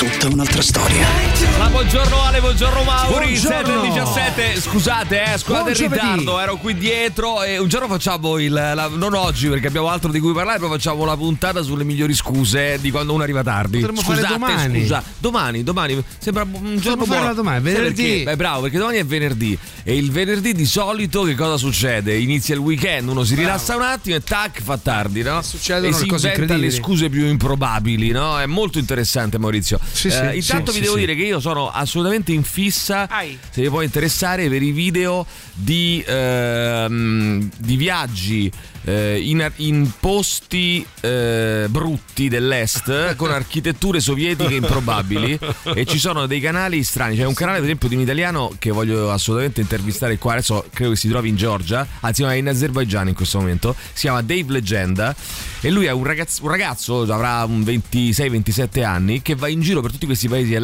Tutta un'altra storia. Ma buongiorno Ale, buongiorno Mauri, Buongiorno. 7.17, scusate eh, scusate il ritardo, ero qui dietro e un giorno facciamo il, la- non oggi perché abbiamo altro di cui parlare, però facciamo una puntata sulle migliori scuse di quando uno arriva tardi. Potremmo fare Scusate, domani. scusa, domani, domani, sembra un giorno buono. farla domani, venerdì. perché? Beh bravo, perché domani è venerdì e il venerdì di solito che cosa succede? Inizia il weekend, uno si rilassa un attimo e tac, fa tardi, no? succedono e le si cose inventa le scuse più improbabili, no? È molto interessante Maurizio. Sì, sì, Eh, intanto sì, vi sì, devo sì. dire che io sono assolutamente in fissa, Ai. se vi può interessare, per i video di, ehm, di viaggi in, in posti eh, brutti dell'est con architetture sovietiche improbabili e ci sono dei canali strani. C'è un canale, per esempio, di un italiano che voglio assolutamente intervistare qua. Adesso credo che si trovi in Georgia, anzi, no, è in Azerbaijan in questo momento. Si chiama Dave Leggenda e lui è un ragazzo, un ragazzo avrà un 26-27 anni, che va in giro per tutti questi paesi.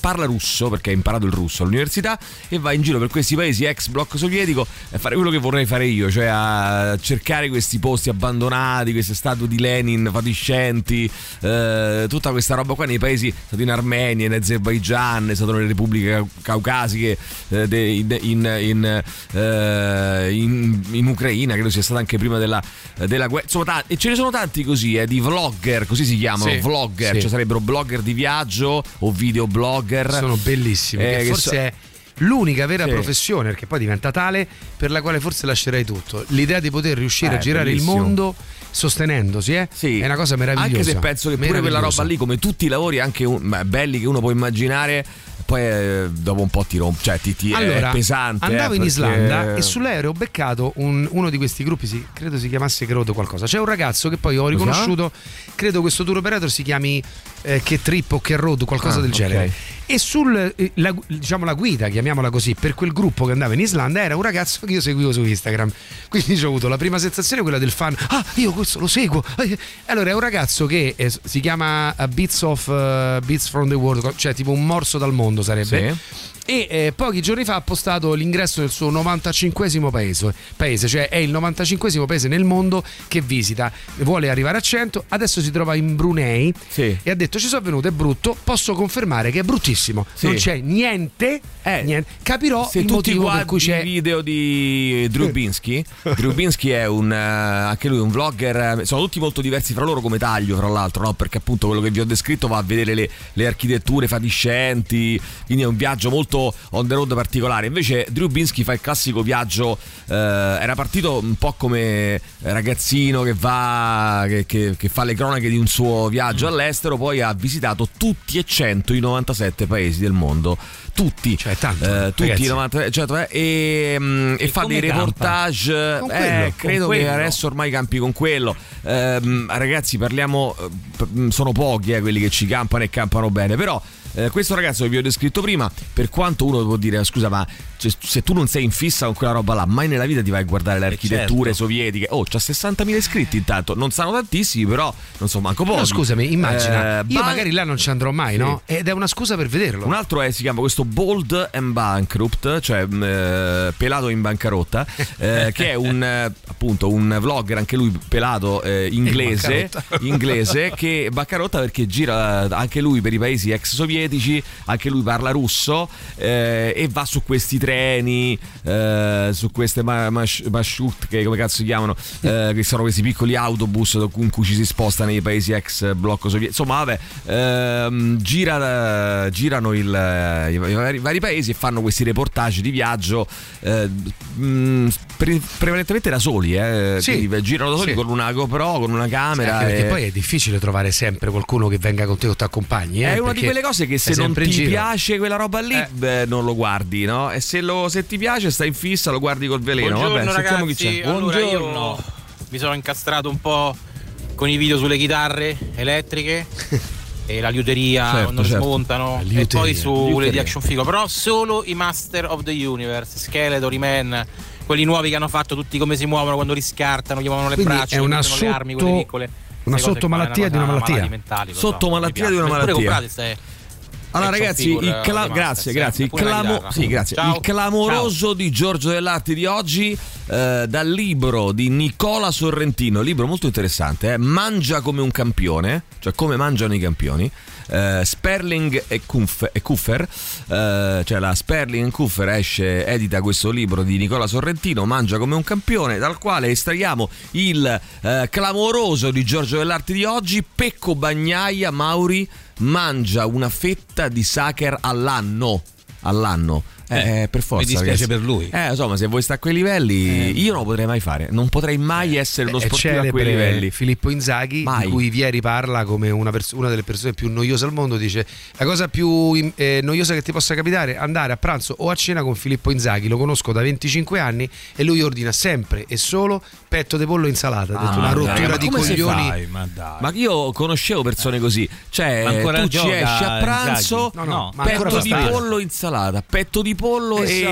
parla russo perché ha imparato il russo all'università e va in giro per questi paesi ex blocco sovietico a fare quello che vorrei fare io, cioè a cercare questi posti abbandonati, queste statue di Lenin fatiscenti, eh, tutta questa roba qua nei paesi, è stato in Armenia, in Azerbaijan, è stato nelle repubbliche cau- caucasiche, eh, in, in- in, eh, in- in Ucraina, credo sia stata anche prima della, della guerra. Insomma, ta- e ce ne sono tanti così, eh, di vlogger, così si chiamano, Sì, vlogger, sì. cioè sarebbero blogger di viaggio o videoblogger. Sono bellissimi. Eh, forse è l'unica vera Sì. professione, perché poi diventa tale, per la quale forse lascerei tutto. L'idea di poter riuscire Eh, a girare bellissimo. il mondo sostenendosi, eh, Sì. è una cosa meravigliosa. Anche se penso che pure quella roba lì, come tutti i lavori anche un- beh, belli che uno può immaginare, poi eh, dopo un po' ti rompe, cioè ti, ti- Allora, è pesante. andavo eh, in perché- Islanda e sull'aereo ho beccato un- uno di questi gruppi, si- credo si chiamasse Crodo qualcosa. C'è un ragazzo che poi ho riconosciuto, credo questo tour operator si chiami eh, che trip o che road, qualcosa Ah, del ok. genere. E sul eh, diciamo guida, chiamiamola così, per quel gruppo che andava in Islanda era un ragazzo che io seguivo su Instagram. Quindi ho avuto la prima sensazione quella del fan. Ah, io questo lo seguo. Eh, Allora è un ragazzo che eh, si chiama uh, Beats of uh, Beats from the World, cioè tipo un morso dal mondo sarebbe. E eh, pochi giorni fa ha postato l'ingresso del suo 95esimo paese, paese, cioè è il 95esimo paese nel mondo che visita, vuole arrivare a 100, adesso si trova in Brunei Sì. e ha detto ci sono venuto, è brutto, posso confermare che è bruttissimo, Sì. non c'è niente, Eh, niente. capirò Se il motivo per cui c'è... i video di Drew Binsky è un, eh, anche lui un vlogger, sono tutti molto diversi fra loro come taglio, fra l'altro, no? perché appunto quello che vi ho descritto va a vedere le, le architetture fatiscenti, quindi è un viaggio molto on the road particolare. Invece Drew Binsky fa il classico viaggio, eh, era partito un po' come ragazzino che va, che, che- che fa le cronache di un suo viaggio Mm. all'estero, poi ha visitato tutti e 100 i 97 paesi del mondo. Tutti, Cioè, tanto, Eh, tutti ragazzi. i 90, cioè, e, mm, e E fa dei reportage. Eh, quello, con credo che adesso ormai campi con quello. Ehm, ragazzi, parliamo. eh, sono pochi eh, quelli che ci campano e campano bene. Però eh, questo ragazzo che vi ho descritto prima, per quanto uno può dire, scusa, ma cioè, se tu non sei in fissa con quella roba là, mai nella vita ti vai a guardare le Eh, architetture certo. sovietiche. Oh, c'ha 60.000 iscritti intanto. Non sono tantissimi, però non so manco pochi. No, scusami, immagina, Eh, io ba- magari là non ci andrò mai, Sì. no? Ed è una scusa per vederlo. Un altro è, si chiama questo Bold and Bankrupt, cioè mh, eh, pelato in bancarotta, eh, che è un eh, appunto un vlogger, anche lui pelato inglese, inglese, che bancarotta perché gira anche lui per i paesi ex sovietici, anche lui parla russo eh, e va su questi treni, eh, su queste ma- mash- mashut, che come cazzo si chiamano, eh, che sono questi piccoli autobus con cui ci si sposta nei paesi ex blocco sovietico. Insomma, vabbè, ehm, gira- eh, girano il, eh, i, vari, vari paesi e fanno questi reportage di viaggio eh, mh, pre- prevalentemente da soli, eh, Sì. girano da soli Sì. con una GoPro, con una camera. Anche perché e- poi è difficile trovare sempre qualcuno che venga con te o ti accompagni. eh, è una di perché quelle cose che se sei non ti giro. piace quella roba lì, Eh. beh, non lo guardi, no? E se, lo- se ti piace, stai in fissa, lo guardi col veleno. Buongiorno Vabbè, sentiamo chi ragazzi, c'è. allora io Buongiorno. mi sono incastrato un po' con i video sulle chitarre elettriche e la liuteria Certo, quando certo. smontano La e liuteria, poi sulle liuteria. di action figure, però solo i Master of the Universe, Skeletor, Man, quelli nuovi che hanno fatto tutti come si muovono quando riscartano, gli muovono le Quindi braccia, è una mettono le armi, quelle sotto- piccole. una Queste sottomalattia di una malattia. Sottomalattia di una piace. Pure malattia. comprate ste Allora, ragazzi, il cla- grazie, grazie. Il, clamo- sì, grazie. Ciao. il clamoroso di Giorgio Dell'Arti di oggi, eh, dal libro di Nicola Sorrentino, libro molto interessante, eh, Mangia come un campione, cioè come mangiano i campioni. Eh, Sperling e, Kuff- e Kuffer, eh, cioè la Sperling e Kuffer esce, edita questo libro di Nicola Sorrentino, Mangia come un campione, dal quale estraiamo il eh, clamoroso di Giorgio Dell'Arti di oggi, Pecco Bagnaia Mauri mangia una fetta di sacher all'anno. All'anno. Eh, Eh, per forza. mi dispiace ragazzi. per lui. Eh, insomma, se vuoi stare a quei livelli, io non lo potrei mai fare. Non potrei mai essere uno sportivo a quei livelli. Filippo Inzaghi, Mai. di cui Vieri parla come una, pers- una delle persone più noiose al mondo. Dice: La cosa più eh, noiosa che ti possa capitare è andare a pranzo o a cena con Filippo Inzaghi. Lo conosco da 25 anni e lui ordina sempre e solo petto di pollo e insalata. Ah, una rottura di coglioni. Ma. Ma io conoscevo persone così. Cioè, tu ci esci a pranzo? No, no, petto di pollo insalata, petto di pollo E e,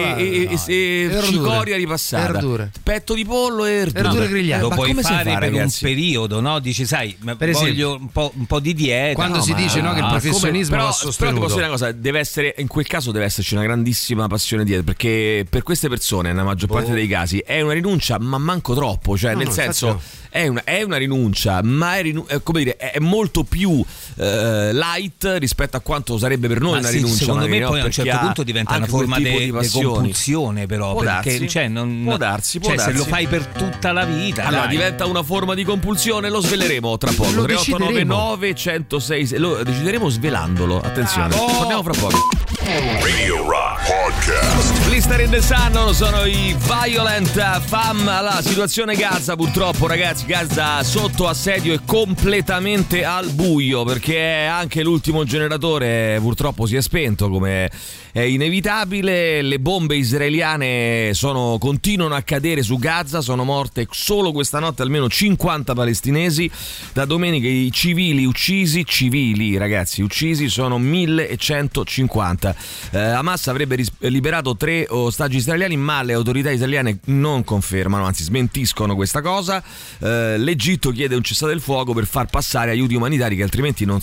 no. e E cicoria ripassata. Verdure. Petto di pollo e verdure. Verdure grigliate. lo ma puoi come fare fa, per ragazzi? un periodo, no? Dici, sai, Per voglio un po', un po' di dieta. quando No, si dice no, che il professionismo però, va però ti sostenuto. posso dire una cosa, deve essere, in quel caso deve esserci una grandissima passione dietro, perché per queste persone, nella maggior parte Boh. dei casi, è una rinuncia, ma manco troppo, cioè No, nel senso è una, è una rinuncia, ma è, rinu- è come dire, è molto più eh, light rispetto a quanto sarebbe per noi Ma una sì, rinuncia. secondo me poi a un certo punto diventa una quel forma tipo di compulsione però Può perché darsi, cioè, non, può darsi, può cioè, se darsi. lo fai per tutta la vita Allora, dai. diventa una forma di compulsione, lo sveleremo tra poco. Lo 3899 106 lo decideremo svelandolo. Attenzione, torniamo fra poco. Radio Rock Podcast. Blister in the Sun non sono i Violent Fam. La situazione Gaza, purtroppo, ragazzi. Gaza sotto assedio e completamente al buio perché anche l'ultimo generatore purtroppo si è spento, come è inevitabile. Le bombe israeliane sono, continuano a cadere su Gaza. Sono morte solo questa notte almeno 50 palestinesi. Da domenica i civili uccisi, civili ragazzi, uccisi sono 1150. Eh, Hamas avrebbe ris- liberato tre ostaggi israeliani, ma le autorità italiane non confermano, anzi smentiscono questa cosa. Eh, L'Egitto chiede un cessate il fuoco per far passare aiuti umanitari che altrimenti non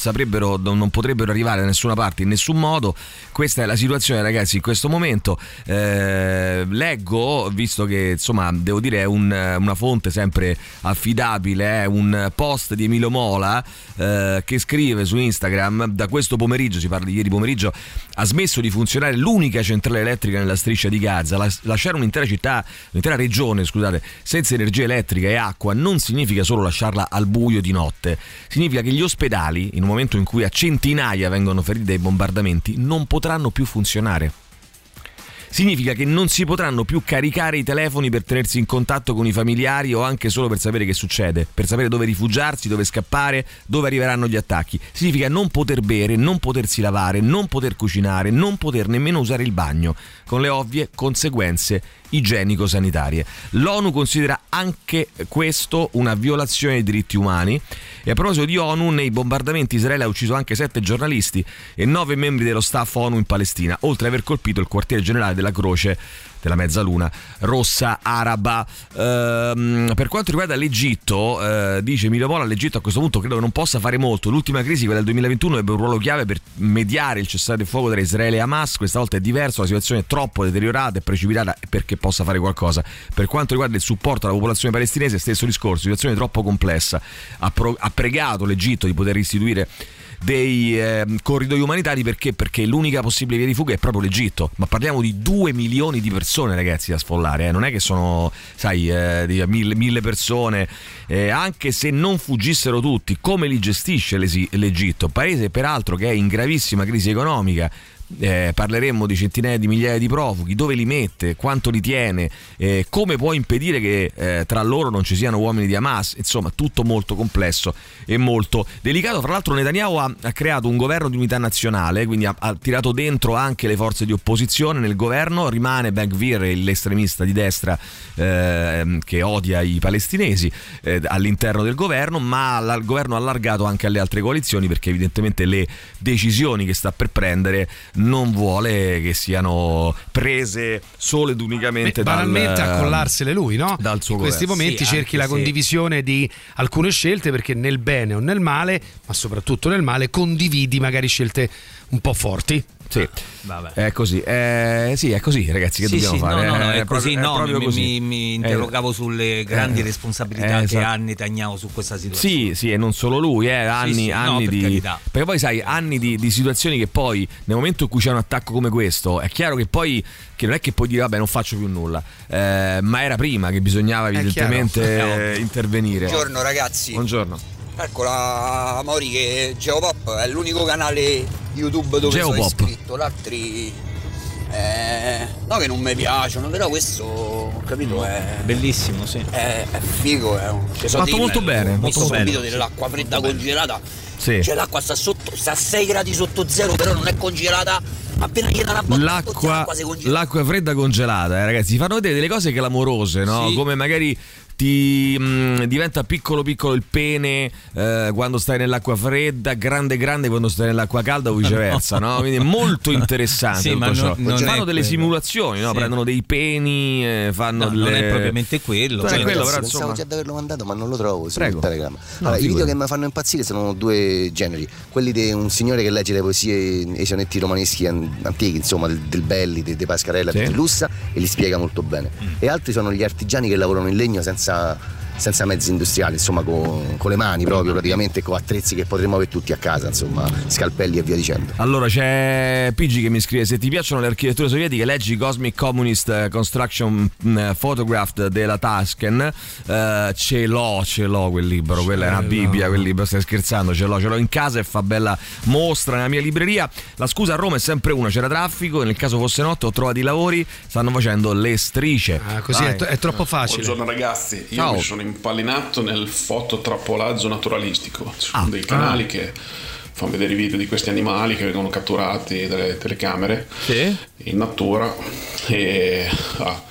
non potrebbero arrivare da nessuna parte in nessun modo. Questa è la situazione, ragazzi, in questo momento. Eh, leggo, visto che insomma, devo dire, è un- una fonte sempre affidabile, è un post di Emilio Mola eh, che scrive su Instagram da questo pomeriggio, si parla di ieri pomeriggio, ha smesso di funzionare l'unica centrale elettrica nella striscia di Gaza. La- lasciare un'intera città, un'intera regione, scusate, senza energia elettrica e acqua non significa solo lasciarla al buio di notte, significa che gli ospedali, in un momento in cui a centinaia vengono feriti dai bombardamenti, non potranno più funzionare. Significa che non si potranno più caricare i telefoni per tenersi in contatto con i familiari o anche solo per sapere che succede, per sapere dove rifugiarsi, dove scappare, dove arriveranno gli attacchi. Significa non poter bere, non potersi lavare, non poter cucinare, non poter nemmeno usare il bagno, con le ovvie conseguenze igienico-sanitarie. L'ONU considera anche questo una violazione dei diritti umani e a proposito di ONU, nei bombardamenti Israele ha ucciso anche sette giornalisti e nove membri dello staff ONU in Palestina, oltre ad aver colpito il quartiere generale della Croce della mezzaluna rossa araba. Ehm, per quanto riguarda l'Egitto, eh, dice Emilio Mola, l'Egitto a questo punto credo non possa fare molto. L'ultima crisi, quella del 2021, ebbe un ruolo chiave per mediare il cessate il fuoco tra Israele e Hamas. Questa volta è diverso, la situazione è troppo deteriorata e precipitata perché possa fare qualcosa. Per quanto riguarda il supporto alla popolazione palestinese, stesso discorso, situazione troppo complessa. Ha, pro- ha pregato l'Egitto di poter istituire dei eh, corridoi umanitari perché? Perché l'unica possibile via di fuga è proprio l'Egitto. Ma parliamo di 2 milioni di persone, ragazzi, da sfollare. eh. Non è che sono, sai, eh, mille, mille persone. Eh, anche se non fuggissero tutti, come li gestisce l'Egitto? Paese, peraltro, che è in gravissima crisi economica. Eh, parleremmo di centinaia di migliaia di profughi, dove li mette, quanto li tiene, eh, come può impedire che eh, tra loro non ci siano uomini di Hamas, insomma tutto molto complesso e molto delicato. Fra l'altro Netanyahu ha, ha creato un governo di unità nazionale, quindi ha, ha tirato dentro anche le forze di opposizione nel governo, rimane Ben Gvir, l'estremista di destra ehm, che odia i palestinesi eh, all'interno del governo, ma il governo ha allargato anche alle altre coalizioni perché evidentemente le decisioni che sta per prendere non vuole che siano prese solo ed unicamente Beh, dal, banalmente accollarsele lui, no? dal suo In questi governo. momenti Sì, cerchi la condivisione di alcune scelte perché nel bene o nel male, ma soprattutto nel male, condividi magari scelte un po' forti. Sì, Vabbè. è così. Eh, sì, è così, ragazzi. Che Sì, dobbiamo sì, fare? no, no, no, è, proprio- così, è no, proprio mi, così. mi- mi Eh, interrogavo sulle grandi eh, responsabilità eh, che esatto. ha Netanyahu su questa situazione. Sì, sì, e non solo lui, eh, anni, sì, no, anni per di. carità. Perché poi sai, anni di, di situazioni che poi, nel momento in cui c'è un attacco come questo, è chiaro che poi. Che non è che puoi dire vabbè non faccio più nulla, eh, ma era prima che bisognava evidentemente È eh, intervenire. Buongiorno ragazzi, Buongiorno. Ecco la Mauri che Geopop è l'unico canale YouTube dove Geopop. sono iscritto, l'altri eh, no che non mi piacciono, però questo ho capito è, Bellissimo, sì. è, è figo, è un ci sono Fatto molto bene, ho molto bello. video dell'acqua fredda congelata, Sì. cioè l'acqua sta sotto, sta a 6 gradi sotto zero, però non è congelata, appena gli dà una L'acqua, l'acqua fredda congelata, eh, ragazzi. Fanno vedere delle cose clamorose, no? Sì. Come magari ti mh, diventa piccolo piccolo il pene eh, quando stai nell'acqua fredda, grande grande quando stai nell'acqua calda o viceversa, no? Quindi è molto interessante Sì, tutto ciò. non- non fanno delle quello. simulazioni, no? Sì. Prendono dei peni, eh, fanno No, delle... non è propriamente quello. Cioè, Poi- quello, però, Pensavo insomma... già di averlo mandato, ma non lo trovo su Prego. Telegram. Allora, i video che mi fanno impazzire sono due generi: quelli di un signore che legge le poesie e i sonetti romaneschi an- antichi, insomma, del, del Belli, di, di Pascarella, Sì. di Lussa, e li spiega molto bene. E altri sono gli artigiani che lavorano in legno senza. Senza mezzi industriali, insomma, con, con le mani proprio, praticamente con attrezzi che potremmo avere tutti a casa, insomma, scalpelli e via dicendo. Allora c'è Pigi che mi scrive se ti piacciono le architetture sovietiche leggi Cosmic Communist Construction mm, Photograph della Tusken Eh, ce l'ho, ce l'ho quel libro, quella è una bibbia quel libro, stai scherzando, ce l'ho, ce l'ho in casa e fa bella mostra nella mia libreria. La scusa a Roma è sempre una, c'era traffico, nel caso fosse notte ho trovato i lavori, stanno facendo le strisce. Ah, così è, è troppo facile. Buongiorno ragazzi, io Ciao. mi sono impallinato nel fototrappolaggio naturalistico. Ci sono Ah. dei canali che fanno vedere i video di questi animali che vengono catturati dalle telecamere Sì? In natura e ah,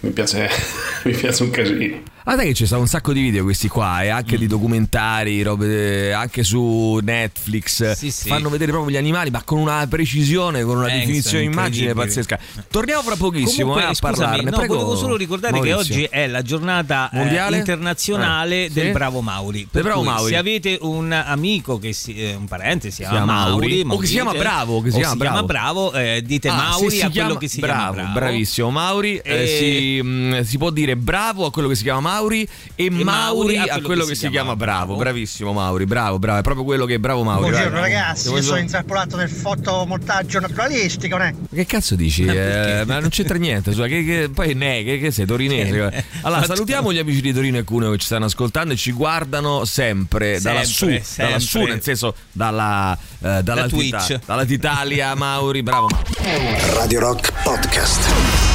mi, piace, mi piace un casino. Dai che ci sono un sacco di video questi qua e anche Mm. di documentari, robe eh, anche su Netflix. Sì, sì. Fanno vedere proprio gli animali, ma con una precisione, con una Pensa, definizione immagine pazzesca. Torniamo fra pochissimo Comunque, eh, a scusami, parlarne. no, Prego, volevo solo ricordare Maurizio. che oggi è la giornata eh, Mondiale? internazionale Eh, del sì. Bravo Mauri. Del Per Bravo Mauri. Se avete un amico che si, eh, un parente si chiama, chiama Mauri, Mauri, o che si chiama Bravo, che si chiama Bravo. Bravo, eh, dite Ah, Mauri si a chiama- quello che si bravo, chiama Bravo. Bravissimo, Mauri. eh, E- si, mm, si può dire bravo a quello che si chiama Mauri e, Mauri a quello, che, si chiama bravo. Bravissimo, Mauri. Bravo, bravo. È proprio quello che è bravo Mauri. Buongiorno Vai. ragazzi, io sono intrappolato nel fotomontaggio naturalistico, ne? Ma Che cazzo dici? Eh, ma non c'entra niente. scusa, che, che- poi ne, che, che sei torinese. Allora, salutiamo gli amici di Torino e Cuneo che ci stanno ascoltando e ci guardano sempre, da lassù, Sempre, da lassù, sempre. nel senso dalla, eh, dalla Da Twitch. dalla Italia, Mauri, bravo Mauri. Radio Rock Podcast.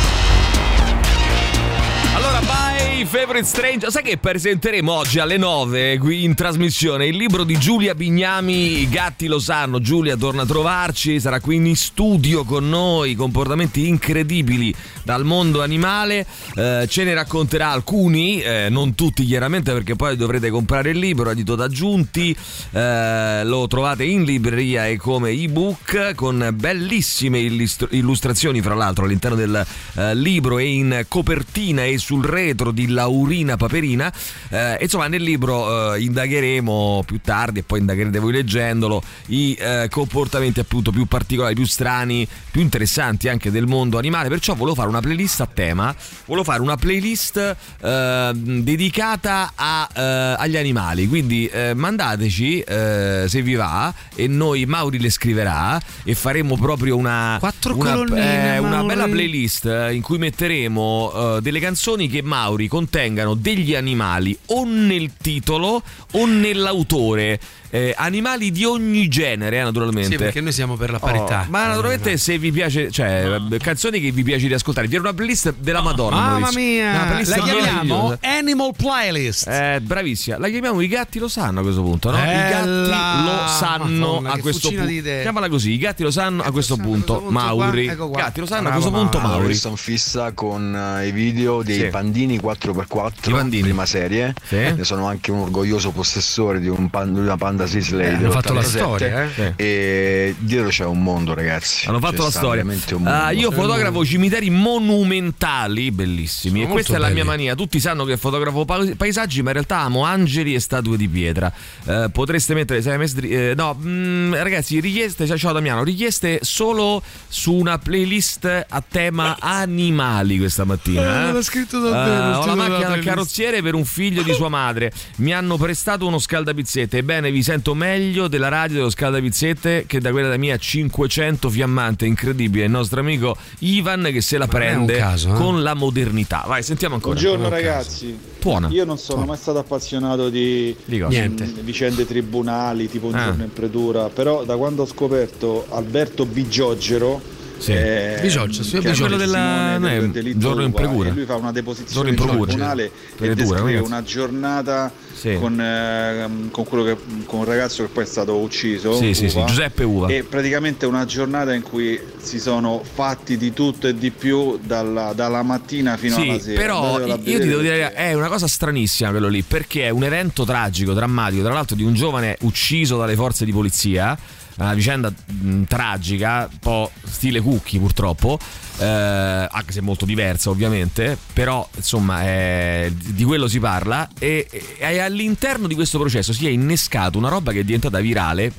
By Favorite Strange, sai che presenteremo oggi alle 9 qui in trasmissione il libro di Giulia Bignami, I gatti lo sanno. Giulia torna a trovarci, sarà qui in studio con noi, comportamenti incredibili dal mondo animale. Eh, ce ne racconterà alcuni, eh, non tutti chiaramente perché poi dovrete comprare il libro, edito da Giunti. Eh, lo trovate in libreria e come ebook con bellissime illustr- illustrazioni, fra l'altro, all'interno del eh, libro e in copertina e sul retro di Laurina Paperina. Eh, insomma, nel libro eh, indagheremo più tardi e poi indagherete voi leggendolo i eh, comportamenti appunto più particolari, più strani, più interessanti anche del mondo animale. Perciò volevo fare una playlist a tema, volevo fare una playlist eh, dedicata a, eh, agli animali. Quindi eh, mandateci se vi va e noi Mauri le scriverà e faremo proprio una, Quattro una, una bella playlist in cui metteremo delle canzoni che Mauri contengano degli animali o nel titolo o nell'autore. Eh, animali di ogni genere, eh, naturalmente. Sì, perché noi siamo per la parità. Oh, ma naturalmente se vi piace, cioè eh, canzoni che vi piace di ascoltare, vi era una playlist della Madonna. Mamma mia, la chiamiamo. Animal Playlist. Eh, bravissima, la chiamiamo I gatti lo sanno a questo punto, no? I Bella. gatti lo sanno Madonna, a questo punto. Chiamala così, i gatti lo sanno a questo punto. Mauri. ecco. Gatti lo sanno a questo punto, Mauri. Sono fissa con eh, i video dei Sì. pandini 4x4, I pandini. prima serie. Sì. Ne sono anche un orgoglioso possessore di, un pan- una 96 Slade. hanno fatto la 87, storia, eh? E dietro c'è un mondo, ragazzi. Hanno fatto C'è la storia. mondo. io fotografo cimiteri monumentali, bellissimi. Sono e questa è molto la mia belli. mania. Tutti sanno che fotografo pa- paesaggi, ma in realtà amo angeli e statue di pietra. Eh, potreste mettere, sai, maestri- eh, no, mm, ragazzi, richieste, ciao, ciao Damiano, richieste solo su una playlist a tema animali questa mattina. Eh, eh. l'ha scritto davvero, Eh, ho la macchina da carrozziere per un figlio di sua madre. Mi hanno prestato uno scaldapizzette. Ebbene, vi sento meglio della radio dello scaldapizzette che da quella da mia 500 fiammante. Incredibile. Il nostro amico Ivan che se la un prende caso, eh? con la modernità. Vai, sentiamo ancora. Buongiorno ragazzi. Buona. Io non sono mai stato appassionato di? Niente. mh, vicende tribunali, tipo un Ah. giorno in predura, però da quando ho scoperto Alberto Bigiogero Sì. eh, Bigiogero, sì, che è quello della- no, è del giorno in Uva, procura. e lui fa una deposizione in procura, tribunale e Predura, descrive ragazzi. una giornata Sì. con, ehm, con quello che, con un ragazzo che poi è stato ucciso Sì, sì, sì, Uva, Giuseppe Uva. e praticamente una giornata in cui si sono fatti di tutto e di più dalla, dalla mattina fino alla Sì, sera però io ti devo dire, è una cosa stranissima quello lì, perché è un evento tragico, drammatico, tra l'altro di un giovane ucciso dalle forze di polizia, una vicenda mh, tragica, un po' stile Cucchi purtroppo, eh, anche se molto diversa ovviamente, però insomma è- di quello si parla e, e all'interno di questo processo si è innescato una roba che è diventata virale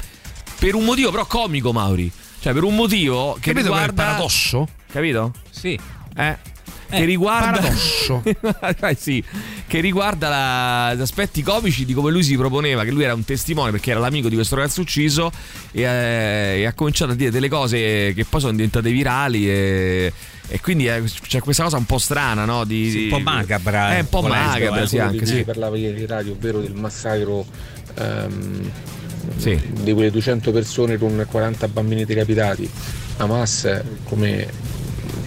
per un motivo però comico Mauri, cioè per un motivo che Capito qual è il riguarda... paradosso? Capito? Sì. Eh? che riguarda paradosso. Eh, sì, che riguarda la- gli aspetti comici di come lui si proponeva, che lui era un testimone perché era l'amico di questo ragazzo ucciso e, eh, e ha cominciato a dire delle cose che poi sono diventate virali e, e quindi eh, c'è questa cosa un po' strana, no? Di, Sì, un po' macabra, È un po' macabra, eh. sì, anche Si sì. parlava ieri in radio, ovvero del massacro ehm, Sì. di quelle 200 persone con 40 bambini decapitati. Hamas, come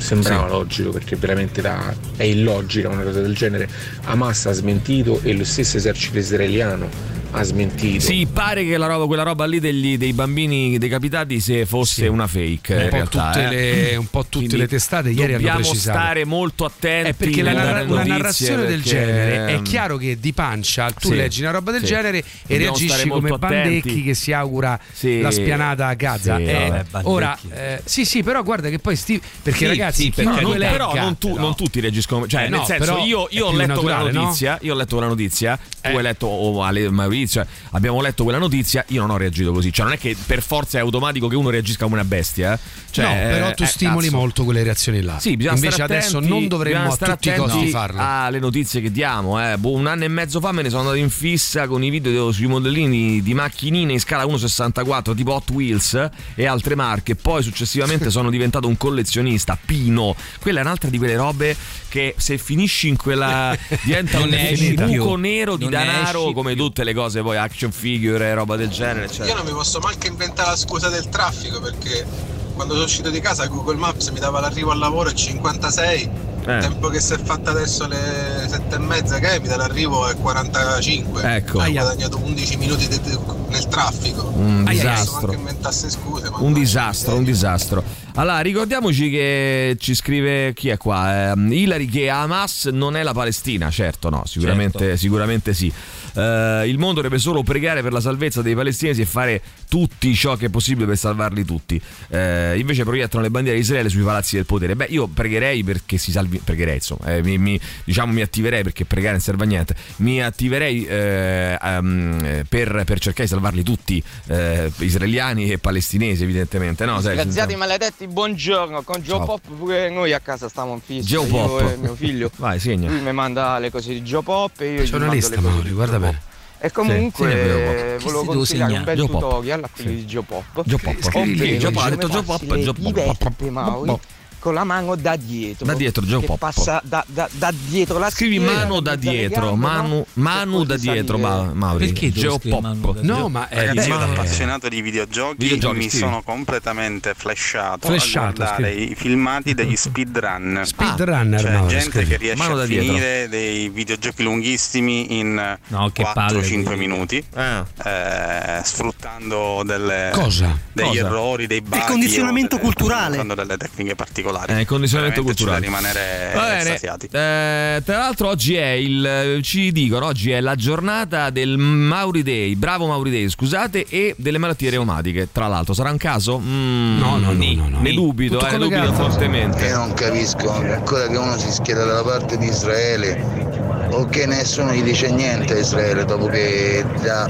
sembrava Sì. logico, perché veramente da- è illogica una cosa del genere, Hamas ha smentito e lo stesso esercito israeliano ha smentito. Sì, pare che la roba, quella roba lì degli- dei bambini decapitati se fosse una fake. Un in po' realtà, tutte eh. le- un po' tutte Quindi le testate ieri hanno Dobbiamo precisato. stare molto attenti. È perché la narra- una narrazione del genere è chiaro che di pancia tu Sì, leggi una roba del sì. genere e Dobbiamo reagisci come attenti. Bandecchi che si augura Sì. la spianata a Gaza. Sì, Eh, ora, eh, sì, sì, però guarda che poi Steve. Perché Sì, ragazzi, sì, perché non, legga- però non, tu- non tutti reagiscono. Cioè, Eh, nel senso, io, ho letto quella notizia. Io ho letto quella notizia. Tu Eh. hai letto, o Ale- Maurizio, cioè, abbiamo letto quella notizia. Io non ho reagito così. Cioè, non è che per forza è automatico che uno reagisca come una bestia. eh. Cioè, no, però eh, tu eh, stimoli cazzo. molto quelle reazioni là. Sì, bisogna Invece stare adesso attenti, non dovremmo a tutti i costi farlo. alle notizie che diamo. Eh. Boh, un anno e mezzo fa me ne sono andato in fissa con i video sui modellini di macchinine in scala 1,64 tipo Hot Wheels e altre marche. Poi successivamente sono diventato un collezionista. Pino, quella è un'altra di quelle robe che se finisci in quella diventa un buco nero di Non danaro esci come tutte le cose poi action figure e roba del genere. Cioè. Io non mi posso manco inventare la scusa del traffico perché quando sono uscito di casa Google Maps mi dava l'arrivo al lavoro a 56, Eh. il tempo che si è fatta adesso le 7 e mezza che è, mi dà l'arrivo è 45. Ecco. Ho Aia. guadagnato 11 minuti de- de- nel traffico. Un Aia, disastro. Posso anche inventasse scuse, Un disastro, un disastro. Allora, ricordiamoci che ci scrive chi è qua? Ehm, Ilari che Hamas non è la Palestina, certo, no, sicuramente, Certo. sicuramente sì. Eh, il mondo dovrebbe solo pregare per la salvezza dei palestinesi e fare tutti ciò che è possibile per salvarli tutti. Eh, invece proiettano le bandiere di Israele sui palazzi del potere. Beh, io pregherei perché si salvi. Pregherei, insomma, eh, mi, mi- diciamo mi attiverei perché pregare non serve a niente. Mi attiverei eh, ehm, per, per cercare di salvarli tutti, eh, israeliani e palestinesi, evidentemente. No, sai, Disgraziati maledetti, buongiorno. Con Joe Ciao. Pop pure noi a casa stiamo in fissa. Joe io Pop. mio figlio. Vai, segna. Lui mi manda le cose di Joe Pop e io gli C'è una mando lista, le cose Mauri, di guarda bene. E comunque Sì, sì, eh, volevo consigliare un bel Pop. tutorial a quelli di Joe Pop. Joe Pop. Ovvero Joe Pop, ha come detto Con la mano da dietro. Da dietro, Joe che Pop. passa da, da- da dietro la Scrivi schiena, mano da dietro, gambe, manu, no? manu da dietro, ma, Mauri. Perché Geo Pop. No, ma è Ragazzi, io da appassionato di videogiochi, Videogiochi, mi sì. sono completamente flashato, Flashato, a guardare scrivi. i filmati degli speedrun. Speedrunner, C'è Mauro, gente scrivi. che riesce Mano a dietro. finire dei videogiochi lunghissimi in No, che palle, 4-5 quindi. minuti, Eh. eh, sfruttando delle- Cosa? degli Cosa? errori, dei bug. condizionamento o delle- culturale. usando delle tecniche particolari. Particolari. Eh, condizionamento Veramente c'è da culturale. rimanere Va bene. Eh, tra l'altro oggi è il ci dicono oggi è la giornata del Mauri Day, bravo Mauri Day, scusate, e delle malattie reumatiche. Tra l'altro sarà un caso? Mm, No, no, no, no, no. Ne dubito, Tutto eh, ne dubito fortemente. Io non capisco ancora che uno si schiera dalla parte di Israele o che nessuno gli dice niente a Israele dopo che da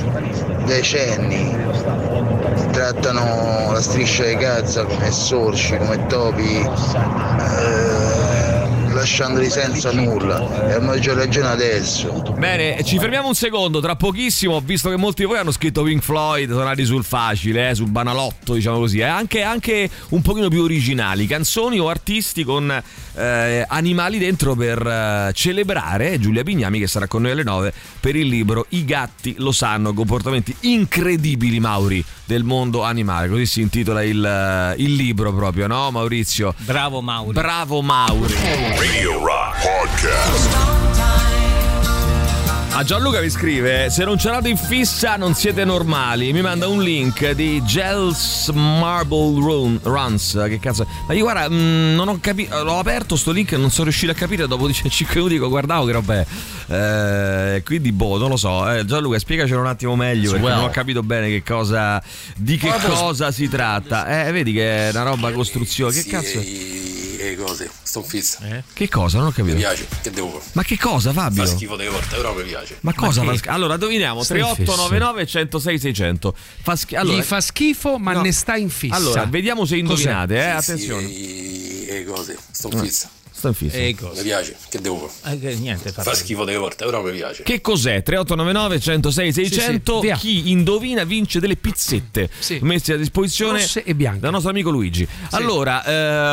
decenni trattano la striscia di Gaza come sorci, come topi, eh, lasciandoli senza nulla. E a maggior ragione adesso. Bene, ci fermiamo un secondo, tra pochissimo, ho visto che molti di voi hanno scritto Pink Floyd, sono andati sul facile, eh, sul banalotto, diciamo così, eh, anche, anche un pochino più originali, canzoni o artisti con eh, animali dentro per eh, celebrare Giulia Pignami che sarà con noi alle 9 per il libro I gatti lo sanno, comportamenti incredibili Mauri del mondo animale, così si intitola il, eh, il libro proprio, no Maurizio? Bravo Mauri. Bravo Mauri. Radio Rock Podcast. A Gianluca mi scrive: Se non c'erate in fissa, non siete normali. Mi manda un link di Gels Marble Run, Runs. Che cazzo. Ma io guarda, mh, non ho capito. L'ho aperto sto link e non sono riuscito a capire. Dopo 5 minuti dico, guardavo che roba è. Eh, quindi, boh, non lo so. Eh, Gianluca, spiegacelo un attimo meglio. Perché Swell. non ho capito bene che cosa. Di che cosa si tratta. Eh, vedi che è una roba costruzione. Che cazzo è? E cose, sto fissa. Che cosa? Non ho Mi capito. piace, che devo? Ma che cosa, Fabio? Fa schifo delle volte, però mi piace. Ma cosa? Ma Allora, indoviniamo: Stai 3899 106 600. Fa schi- allora, Gli fa schifo, ma no. ne sta in fissa. Allora, vediamo se indovinate, eh, Sì, attenzione. sì, E cose, sto fissa. Sto in fissa. E Mi cosa? piace, che devo fare? Eh, niente, fa Fa schifo delle volte, però mi piace. Che cos'è? 3899 106 600. via. Chi indovina vince delle pizzette Sì. messe a disposizione Rosse e bianche. dal nostro amico Luigi. Allora,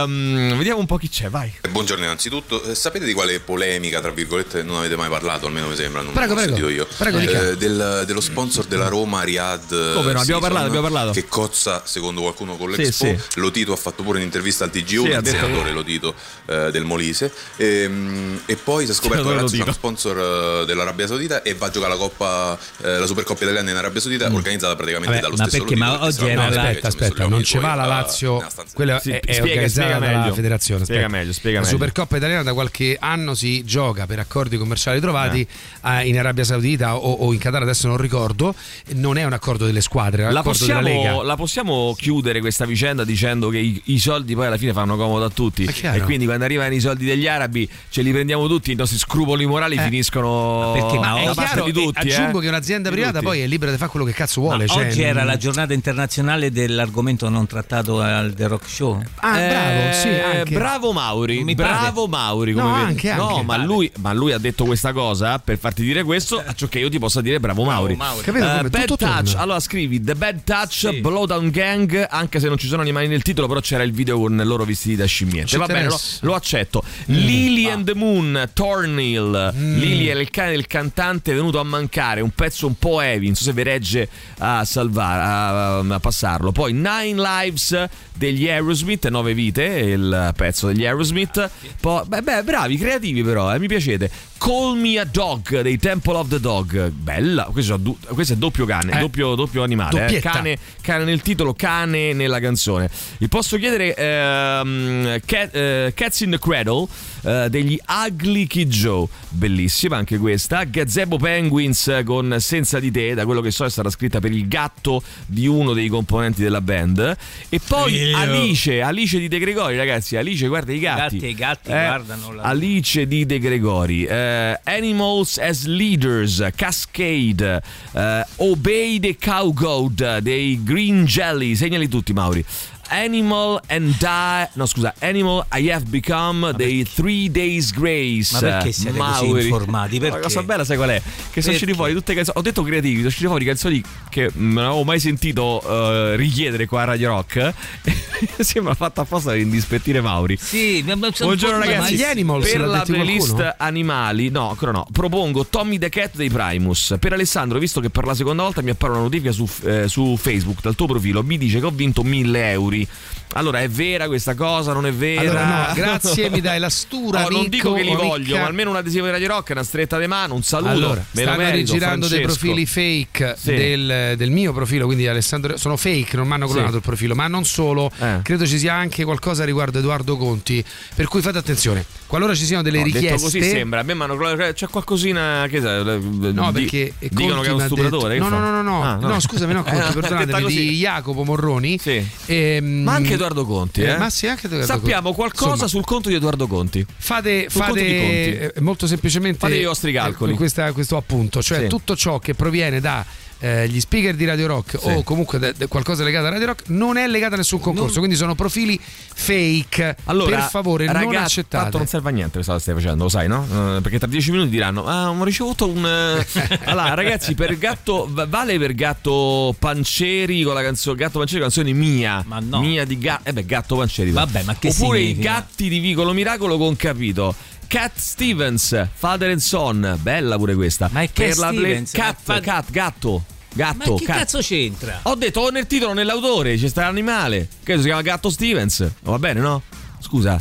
ehm, vediamo un po' chi c'è, vai. Eh, Buongiorno innanzitutto, Eh, sapete di quale polemica, tra virgolette, non avete mai parlato, almeno mi sembra, non Prego, l'ho prego. sentito io. Prego. Eh, del- dello sponsor della Roma, Riyadh. eh, Come no? Abbiamo Season, parlato, abbiamo parlato. Che cozza, secondo qualcuno, con Sì, l'Expo. sì. Lotito ha fatto pure un'intervista al TG1, Sì, ha il senatore Lotito eh, del Molise. Ehm, E, poi si è scoperto che Lazio c'è uno sponsor eh, dell'Arabia Saudita e va a giocare la Coppa, eh, la Supercoppa italiana in Arabia Saudita, organizzata praticamente Vabbè, dallo ma stesso perché? Ma Lotito, oggi era sarà la- una aspetta, aspetta, non ci va la Lazio. Quella Sì, è, è spiega- organizzata spiega dalla meglio. federazione. Spiega aspetta. meglio, spiega la meglio. Supercoppa italiana da qualche anno si gioca per accordi commerciali trovati eh, in Arabia Saudita o, o in Qatar, adesso non ricordo. Non è un accordo delle squadre, è un La accordo della Lega. possiamo, la possiamo chiudere questa vicenda dicendo che i, i soldi poi alla fine fanno comodo a tutti Ma e quindi quando arrivano i soldi degli arabi ce li prendiamo tutti, i nostri scrupoli morali Eh. finiscono perché? Ma da è Chiaro, di tutti. aggiungo eh. che un'azienda Di privata tutti. poi è libera di fare quello che cazzo vuole. cioè, oggi era non- la giornata internazionale dell'argomento non trattato al The Rock Show. Ah, bravo, sì, Eh, anche. bravo Mauri, Mi pare. bravo Mauri. Come No, vedi. anche, no anche. ma, lui, ma lui ha detto questa cosa per farti dire questo, acciò che io ti possa dire bravo Mauri. Mauri. Capito Eh, come bad tutto Touch, torna. allora scrivi The Bad Touch, Sì. Blowdown Gang, anche se non ci sono animali nel titolo, però c'era il video con loro vestiti da scimmiette. Ci Va bene, lo, lo accetto. Lily and the Moon, Thornhill. Lily è il cane del cantante venuto a mancare, un pezzo un po' heavy, non so se vi regge a salvare, a, a passarlo. Poi Nine Lives degli Aerosmith, Nove vite, il pezzo degli Aerosmith. Poi, beh, beh, bravi, creativi però, eh, mi piacete. Call Me a Dog dei Temple of the Dog, bella, questo, questo è doppio cane, Eh. doppio, doppio animale, eh. Cane, cane nel titolo, cane nella canzone. Vi posso chiedere ehm, Cat- eh, Cats in the Cradle eh, degli Ugly Kid Joe, bellissima anche questa. Gazebo Penguins con Senza di te, da quello che so è stata scritta per il gatto di uno dei componenti della band. E poi Io. Alice, Alice di De Gregori, ragazzi, Alice guarda i gatti. Gatti e i gatti Eh, guardano la- Alice di De Gregori, eh, Animals as Leaders, Cascade, eh, Obey the Cow Goat dei Green Jelly, segnali tutti Mauri. Animal and Die, no scusa, Animal I Have Become dei Three Days Grace. Ma perché siete così Mauri. informati? Perché? La cosa bella sai qual è? Che sono usciti Perché? fuori tutte canzoni, ho detto creativi, sono usciti fuori canzoni che non avevo mai sentito eh, richiedere qua a Radio Rock. Sembra fatta apposta per indispettire Mauri. Sì, ma- ma- Buongiorno ma- ragazzi, gli Animals per la playlist qualcuno? animali, no, ancora no, propongo Tommy the Cat dei Primus. Per Alessandro, visto che per la seconda volta mi appare una notifica su, eh, su Facebook dal tuo profilo, mi dice che ho vinto 1000 euro. Mauri. Allora, è vera questa cosa? Non è vera? Allora, no, grazie, mi dai la stura. Oh, non dico che li voglio, ma almeno un adesivo di Radio Rock, una stretta di mano, un saluto. Allora, Me stanno merito, rigirando dei Francesco. profili fake Sì. del, del mio profilo, quindi Alessandro sono fake, non mi hanno Sì. clonato il profilo, ma non solo, Eh. credo ci sia anche qualcosa riguardo Edoardo Conti, per cui fate attenzione. Qualora ci siano delle No, richieste detto così sembra, a me mi hanno clonato- c'è qualcosina che No, di- perché dicono che è uno sturatore. detto- No, fa? no, no, no, Ah, no, scusami, no, Conti, Eh, perdonatemi, di Jacopo Morroni. Ehm, Ma anche Edoardo Conti, eh? ma sì, anche Edoardo Sappiamo Conti. qualcosa Insomma, sul conto di Edoardo Conti. Fate, fate Conti. eh, molto semplicemente Fate i vostri calcoli. eh, questa- questo appunto, cioè Sì. tutto ciò che proviene da eh, gli speaker di Radio Rock Sì. o comunque da- da qualcosa legato a Radio Rock non è legato a nessun concorso, quindi sono profili fake. Allora, per favore, non ragazzi, accettate. Tanto non serve a niente questa cosa che stai facendo, lo sai, no? Eh, perché tra dieci minuti diranno: Ah, ho ricevuto un. eh." allora, ragazzi, per gatto. va- Vale per gatto Panceri con la canzone. Gatto Panceri canzone mia. Ma no. Mia di gatto. Eh beh, gatto Panceri. Vabbè, ma che Oppure significa? i gatti di Vicolo Miracolo con capito. Cat Stevens, Father and Son, bella pure questa. Ma è Cat per la play- Stevens, cat, ma fa- cat, gatto. Ma Gatto, che cat. cazzo c'entra? Ho detto nel titolo nell'autore, c'è sta l'animale. Che si chiama Gatto Stevens. Va bene, no? Scusa.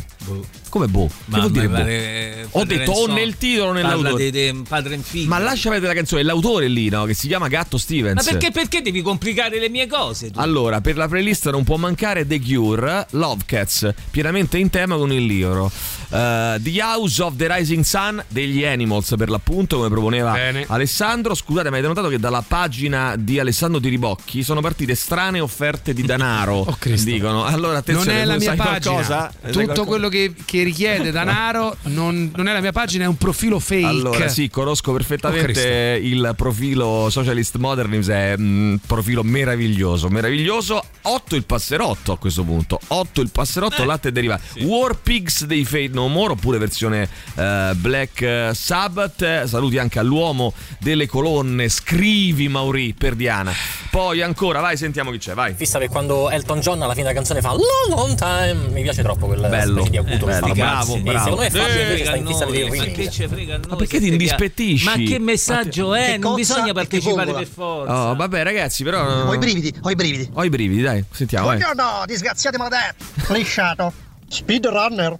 Come boh? Che Ma- vuol dire ma- boh? eh, Ho detto o nel titolo o nell'autore. di, di padre e figlio. Ma lascia vedere la canzone, è l'autore lì, no? Che si chiama Gatto Stevens. Ma perché, perché devi complicare le mie cose? tu? Allora, per la playlist non può mancare The Cure, Love Cats, pienamente in tema con il libro. Eh, the House of the Rising Sun degli Animals, per l'appunto, come proponeva Bene. Alessandro. Scusate, ma avete notato che dalla pagina di Alessandro Tiribocchi sono partite strane offerte di denaro? Oh, Cristo. Dicono. Allora, attenzione, non è la mia pagina. qualcosa? Tutto quello che, che richiede denaro non, non è la mia pagina, è un profilo fake. Allora, sì, conosco Oh, perfettamente Cristo. il profilo Socialist Modernism, è un profilo meraviglioso, meraviglioso. 8 il passerotto a questo punto, 8 il passerotto, latte e derivati. War Pigs dei Fate No More, oppure versione eh, Black eh, Sabbath. Eh, Saluti anche all'uomo delle colonne, scrivi Mauri per Diana. Poi ancora, vai, sentiamo chi c'è, vai. Fissa per quando Elton John alla fine della canzone fa Long long time. Mi piace troppo quel Bello. di acuto Eh, che fa. bello, bravo, E bravo. Secondo me Fabio Eh, invece sta in frega fissa per il noi, ma che perché ti indispettisci? Ma che messaggio è? Che Non bisogna che partecipare per forza. Oh, vabbè, ragazzi, però. Ho i brividi, ho i brividi. Ho i brividi, dai, sentiamo. Buongiorno, disgraziati maledetti. Lisciato. Speedrunner.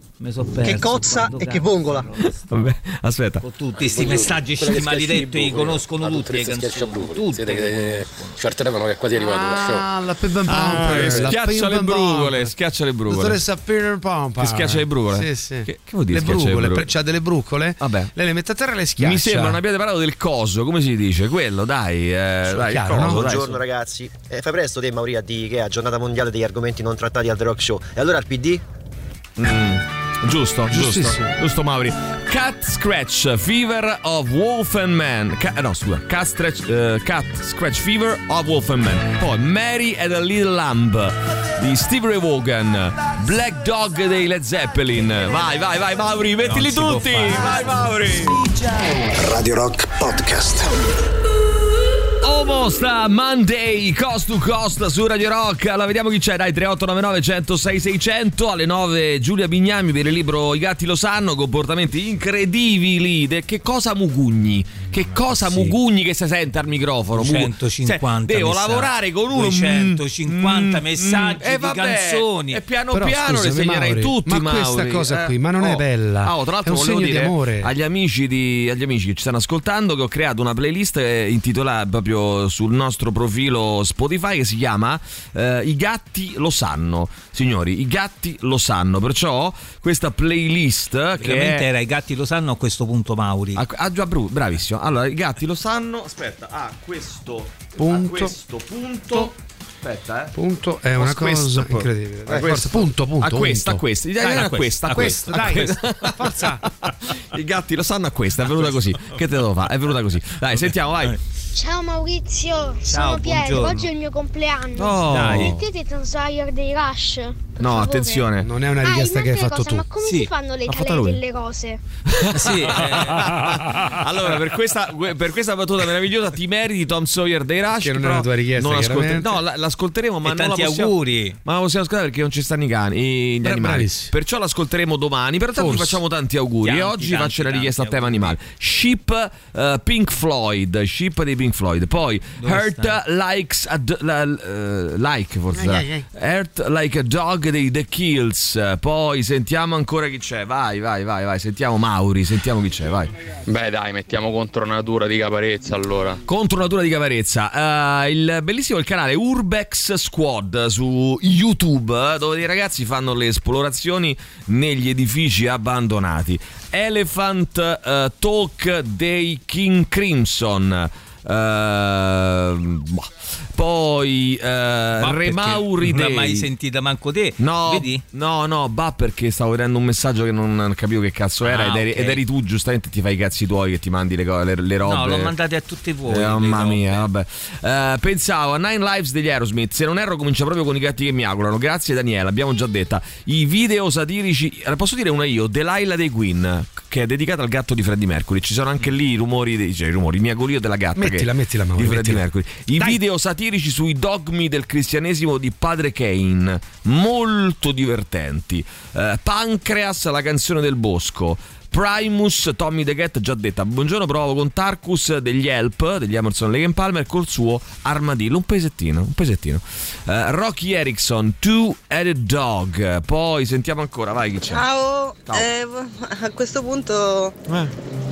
Che cozza e che vongola. Vabbè, aspetta. Tutti questi messaggi sti maledetti li conoscono tutti le canzoni. Che c'è il telefono che è quasi arrivato. Ah, la Peppa Ah, la schiaccia le brugole, Pomper. schiaccia le brugole. Dottoressa Pomper. Che schiaccia le brugole? Sì, sì. Che, che vuol dire le schiaccia le brugole, brugole? pre- c'ha delle brucole? Vabbè. Lei le mette a terra e le schiaccia. Mi sembra non abbiate parlato del coso, come si dice? Quello, dai, eh, dai, chiaro, il coso, no? dai, Buongiorno ragazzi, eh, fai presto te Mauri a dire che è giornata mondiale degli argomenti non trattati al The Rock Show. E allora al PD? Mm, giusto, giusto, giusto Mauri. Cat Scratch Fever of Wolf and Man. Ca- no, scusa, Cat, Scratch, eh, Cat Scratch Fever of Wolf and Man. Poi Mary and a Little Lamb di Steve Ray Vaughan. Black Dog dei Led Zeppelin. Vai, vai, vai, Mauri, mettili tutti. Vai, Mauri. Radio Rock Podcast. Omo sta Monday Cost to Cost su Radio Rock. Allora vediamo chi c'è. Dai 3899 106 600 alle 9 Giulia Bignami per il libro I gatti lo sanno, comportamenti incredibili. De- che cosa mugugni? Che cosa mugugni che si sente al microfono? Mugu- 150 Cioè, devo messaggi. lavorare con uno 250 mm, messaggi mm, di e vabbè, canzoni. E piano Però, piano le scusami, segnerei Mauri, tutti, ma Mauri. questa cosa Eh, qui, ma non è oh. bella. Ah, oh, tra l'altro È un volevo segno di dire amore. agli amici, di- agli amici che ci stanno ascoltando che ho creato una playlist eh, intitolata proprio sul nostro profilo Spotify che si chiama eh, I gatti lo sanno. Signori, i gatti lo sanno. Perciò questa playlist che Veramente è era i gatti lo sanno a questo punto Mauri. Ah, ah, già, bru- Allora, i gatti lo sanno. Aspetta, a questo Punto. A questo punto. Aspetta, eh. Punto è una cosa incredibile. a Dai, questo- forza, punto, punto. A questa, a questa. Dai, a questa, a questa, dai, questa. forza. I gatti lo sanno a questa, è venuta così. Che te devo fare? È venuta così. Dai, sentiamo, vai. Ciao Maurizio, Ciao, sono Piero, buongiorno. oggi è il mio compleanno. Oh. Dai. Mettete Translayer dei Rush. No, attenzione. Non è una Ah, richiesta che hai fatto cosa, tu. Ma come Sì, si fanno le lui. delle cose? sì, allora, per questa, per questa battuta meravigliosa ti meriti Tom Sawyer dei Rush. Che non è una tua richiesta, non ascolte-. No, la- l'ascolteremo, ma E non la tanti possiamo, auguri. Ma la possiamo ascoltare perché non ci stanno i cani, gli Bra- animali. bravissimo. Perciò l'ascolteremo domani. Però tanto ti facciamo tanti auguri. Tanti, e oggi tanti, faccio la tanti richiesta a tema animale. Ship eh, Pink Floyd. Ship dei Pink Floyd. Poi Dove Hurt stai? Likes a d- la- eh, Like forse. sarà. Ai, ai, Hurt Like a Dog dei The Kills. Poi sentiamo ancora chi c'è. Vai, vai, vai, vai. Sentiamo Mauri. Sentiamo chi c'è. Vai. Beh, dai, mettiamo contro natura di caparezza allora. Contro natura di Cavarezza, Eh, il bellissimo il canale Urbex Squad su YouTube, dove dei ragazzi fanno le esplorazioni negli edifici abbandonati. Elephant eh, Talk dei King Crimson. Eh, boh. Poi eh, perché Remauri Non l'ha mai sentita manco te. No, Vedi? no, no, bah perché stavo vedendo un messaggio che non capivo che cazzo era Ah, ed, eri, ok. ed eri tu giustamente ti fai i cazzi tuoi che ti mandi le, le, le robe. No, l'ho mandate a tutti voi. Eh, mamma robe. mia, vabbè. Eh, pensavo a Nine Lives degli Aerosmith. Se non erro, comincia proprio con i gatti che miagolano. Grazie, Daniela. Abbiamo già detta. I video satirici. eh, Posso dire una io? Delilah dei Queen, che è dedicata al gatto di Freddie Mercury. Ci sono anche lì i rumori, dei, cioè, i rumori, il miagolio della gatta. Mettila, che- mettila, Mauro, Di Freddie. Mercury. I video satirici sui dogmi del cristianesimo di Padre Kane. Molto divertenti. Eh, Pancreas, la canzone del bosco. Primus, Tommy The Cat, già detta. Buongiorno, provo con Tarkus degli Help, degli Emerson Lake Palmer, col suo armadillo. Un pesettino, un pesettino. Eh, Rocky Erickson, Two-Headed Dog. Poi sentiamo ancora, vai chi c'è. Ciao, Ciao. Eh, a questo punto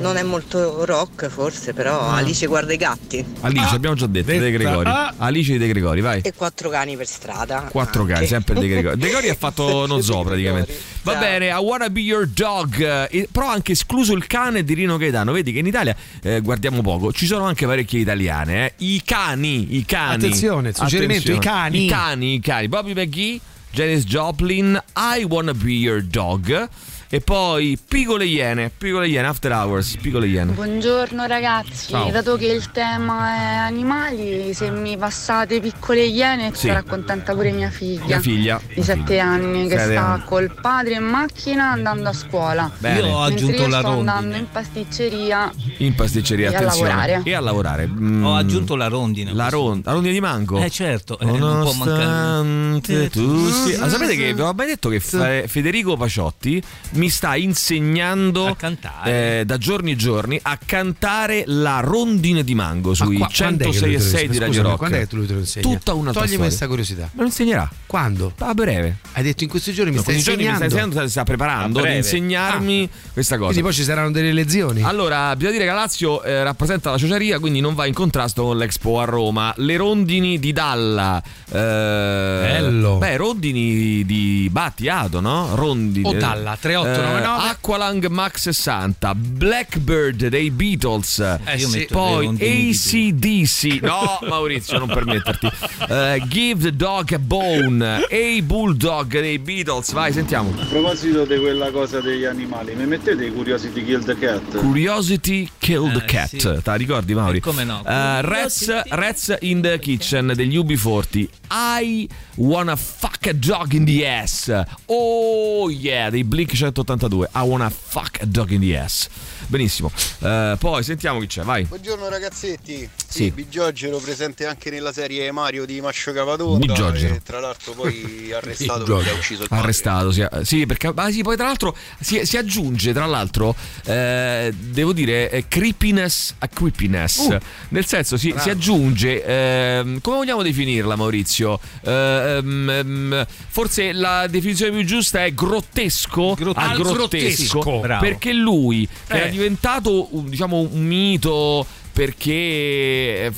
non è molto rock forse, però Alice guarda i gatti Alice, abbiamo già detto, De detta. Gregori. Ah. Alice di De Gregori, vai. e quattro cani per strada. Quattro anche. cani, sempre De Gregori. De Gregori ha fatto non so praticamente. Va Ciao. bene, I wanna be your dog. Eh, però anche escluso il cane di Rino Gaetano. Vedi che in Italia eh, guardiamo poco. Ci sono anche parecchie italiane. eh. I cani, i cani. Attenzione, suggerimento, i cani. I cani, i cani. Bobby McGee, Janis Joplin, I wanna be your dog. E poi Piccole Iene, Piccole Iene, After Hours, Piccole Iene. Buongiorno ragazzi, Ciao. dato che il tema è animali, se mi passate piccole iene Sì. sarà contenta pure mia figlia. Mia figlia. Di 7 anni che Sette sta anni. col padre in macchina andando a scuola. Bene. Io ho Mentre aggiunto io la sto rondine. andando in pasticceria. In pasticceria, E a attenzione. lavorare. E a lavorare. Mm. Ho aggiunto la rondine. La, ron- la rondine di mango? Eh certo, eh, non può mancare. Tu sia- Ah, sapete che vi ho mai detto che Fe- Federico Paciotti mi sta insegnando eh, da giorni e giorni a cantare la rondine di mango sui qua, 106 e 6 di Radio Rock. Quando è che tu lo insegni? Tutta una Toglimi togli questa curiosità. Me lo insegnerà. Quando? A breve. Hai detto in questi giorni no, mi stai insegnando. giorni Mi stai insegnando, sta preparando ad insegnarmi ah. questa cosa. Quindi poi ci saranno delle lezioni. Allora, bisogna dire che Lazio eh, rappresenta la ciociaria, quindi non va in contrasto con l'Expo a Roma. Le rondini di Dalla. Eh, Bello. Beh, rondini di Battiato, no? Rondini. O Dalla, 3 8 899 eh, Aqualang Max 60 Blackbird dei Beatles eh, sì. Eh, poi ACDC no Maurizio non permetterti. Uh, Give the Dog a Bone e Bulldog dei Beatles. Vai sentiamo. A proposito di quella cosa degli animali mi mettete i Curiosity Kill the Cat? Curiosity Kill the Eh, Cat. sì. Te la ricordi, Mauri? E come no? Eh, Rats, Rats in the Kitchen degli UB40. I wanna fuck a dog in the ass. Oh yeah, dei Blink 182. I wanna fuck a dog in the ass. Benissimo. Eh, poi sentiamo chi c'è, vai. Buongiorno ragazzetti, Sì. sì, Bigiogero presente anche nella serie Mario di Mascio Cavatonda Bigiogero. e tra l'altro poi arrestato perché ha ucciso il padre. Arrestato, sì, sì, perché ma sì, poi tra l'altro si, si aggiunge, tra l'altro, eh, devo dire, eh, creepiness a creepiness. Uh. Nel senso, si, si aggiunge, ehm, come vogliamo definirla, Maurizio? Ehm, forse la definizione più giusta è grottesco a al grottesco, grottesco. Bravo. perché lui, che Eh. Diventato diciamo, un mito perché eh,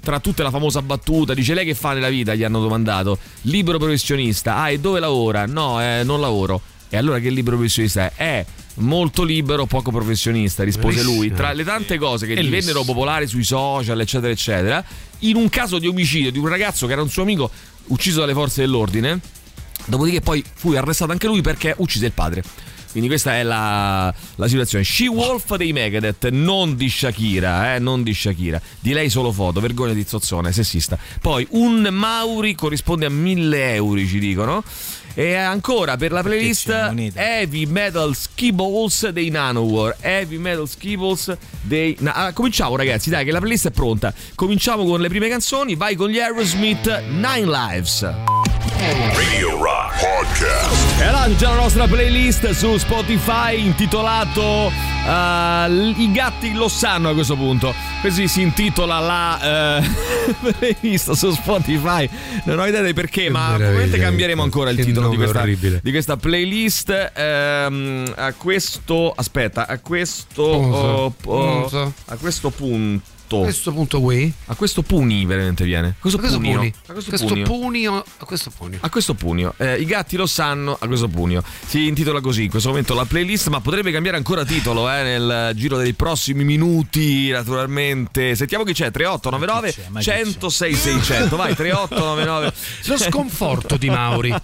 tra tutte la famosa battuta dice lei che fa nella vita? gli hanno domandato. Libero professionista. Ah e dove lavora? No eh, non lavoro. E allora che libero professionista è? È molto libero poco professionista rispose Bellissimo. lui tra le tante cose che Bellissimo. divennero popolari sui social eccetera eccetera in un caso di omicidio di un ragazzo che era un suo amico ucciso dalle forze dell'ordine dopodiché poi fu arrestato anche lui perché uccise il padre Quindi questa è la, la situazione. She Wolf dei Megadeth, non di Shakira, eh, non di Shakira. Di lei solo foto, vergogna di zozzone, sessista. Poi un Mauri corrisponde a 1000 euro, ci dicono. E ancora per la playlist Heavy Metal Ski Balls dei Nanowar. Heavy Metal Ski Balls dei. Na- ah, cominciamo, ragazzi, dai, che la playlist è pronta. Cominciamo con le prime canzoni. Vai con gli Aerosmith Nine Lives. Radio Rock Podcast. E lancia la nostra playlist su Spotify intitolato eh, I gatti lo sanno a questo punto. Così si intitola la eh, playlist su Spotify. Non ho idea di perché, ma meraviglia, probabilmente cambieremo ancora il che titolo di questa, di questa playlist. Ehm, a questo. Aspetta, a questo. Oh, oh, a questo punto. Questo punto qui? A questo puni veramente viene. Questo, A questo punio. puni. A questo, Questo punio. punio. A questo punio. A questo punio, Eh, i gatti lo sanno, a questo punio. Si intitola così in questo momento la playlist, ma potrebbe cambiare ancora titolo eh, nel giro dei prossimi minuti, naturalmente. Sentiamo chi c'è, 3899 106 600. Vai, 3899. Lo sconforto di Mauri.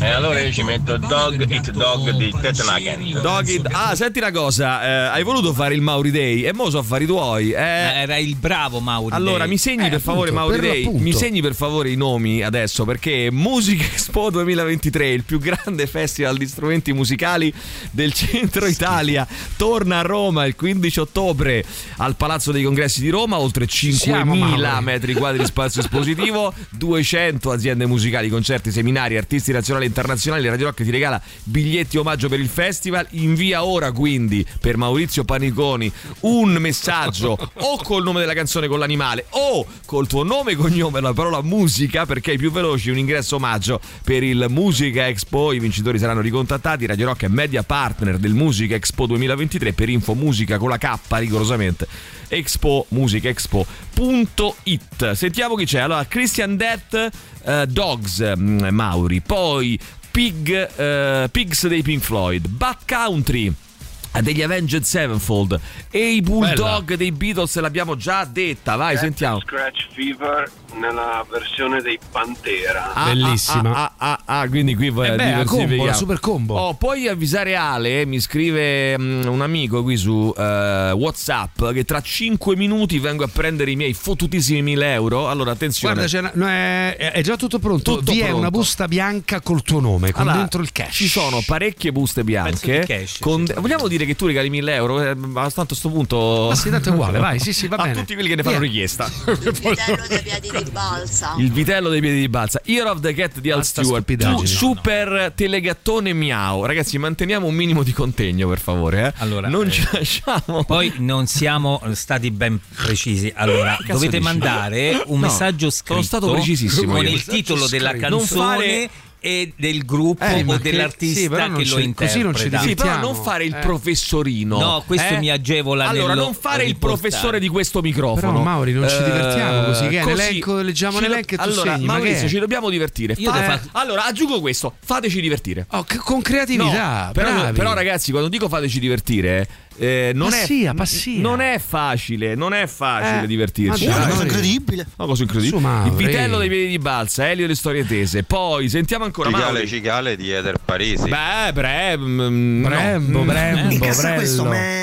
E allora io ci metto Dog Eat Dog di Tetnagen. Dog Eat- Ah, senti una cosa, eh, hai voluto fare il Mauri Day e mo so affari tuoi. eh. Era il bravo Mauri. Allora, Day. mi segni Eh, per favore, appunto, Mauri per Day, l'appunto. mi segni per favore i nomi adesso perché Music Expo 2023, il più grande festival di strumenti musicali del centro Italia, torna a Roma il 15 ottobre al Palazzo dei Congressi di Roma, oltre siamo, 5.000 Mauri. metri quadri di spazio espositivo, 200 aziende musicali, concerti, seminari, artisti nazionali e internazionali. Radio Rock ti regala biglietti omaggio per il festival. Invia ora quindi per Maurizio Paniconi un messaggio o col nome della canzone con l'animale o col tuo nome e cognome la parola musica perché ai più veloci un ingresso omaggio per il Musica Expo. I vincitori saranno ricontattati. Radio Rock è media partner del Musica Expo 2023 per info musica con la K rigorosamente. Expo Musica Expo.it. Sentiamo chi c'è. Allora, Christian Death eh, Dogs mm, Mauri, poi Pig, eh, Pigs dei Pink Floyd, Bad Country degli Avenged Sevenfold e i Bulldog dei Beatles l'abbiamo già detta. Vai, sentiamo. Scratch Fever nella versione dei Pantera. Ah, Bellissima. Ah, ah, ah, ah, quindi qui Eh beh, la combo, la super combo. Oh, puoi avvisare Ale, mi scrive mm, un amico qui su eh, WhatsApp che tra 5 minuti vengo a prendere i miei fottutissimi 1000 euro. Allora, attenzione. Guarda, c'è una- no, è, è già tutto pronto. Tutto Vi è pronto. una busta bianca col tuo nome, con Allora, dentro il cash. Ci sono parecchie buste bianche. Cash, con- Vogliamo dire che tu regali 1000 euro? Eh, ma tanto a sto punto. Ma sì, tanto è uguale, vai, sì, sì, va a bene. tutti quelli che ne fanno Via. richiesta. vitello dei piedi di balsa. Il vitello dei piedi di balsa. Ear of the Cat di Al Stewart. Tu, super telegattone miau. Ragazzi, manteniamo un minimo di contegno, per favore. Eh. Allora, non eh, ci lasciamo. Poi non siamo stati ben precisi. Allora, dovete dici? mandare un No, messaggio sono scritto stato precisissimo con io. il titolo della canzone fare- e del gruppo Eh, o che- dell'artista sì, però non che ci- lo così interpreta. non ci Sì, però non fare il Eh. professorino. No, questo eh? mi agevola Allora, nello non fare il professore di questo microfono. Però, Mauri, non ci Eh, divertiamo così, che così. elenco, leggiamo l'elenco e tu allora, segni, ma Maurizio, che ci dobbiamo divertire. Io Fa- eh, Allora, aggiungo questo: fateci divertire. Oh, che- con creatività, No, però, però, ragazzi, quando dico fateci divertire, eh, non, Passia, è, passia. non è facile, non è facile Eh, divertirci. Eh, Mauri. incredibile. Una cosa incredibile. Il vitello dei piedi di balsa, Elio e le storie tese. Poi sentiamo ancora Cicale Mauri. Cicale di Eder Parisi. Beh, bre, mm, no. Brembo, Mm, brembo?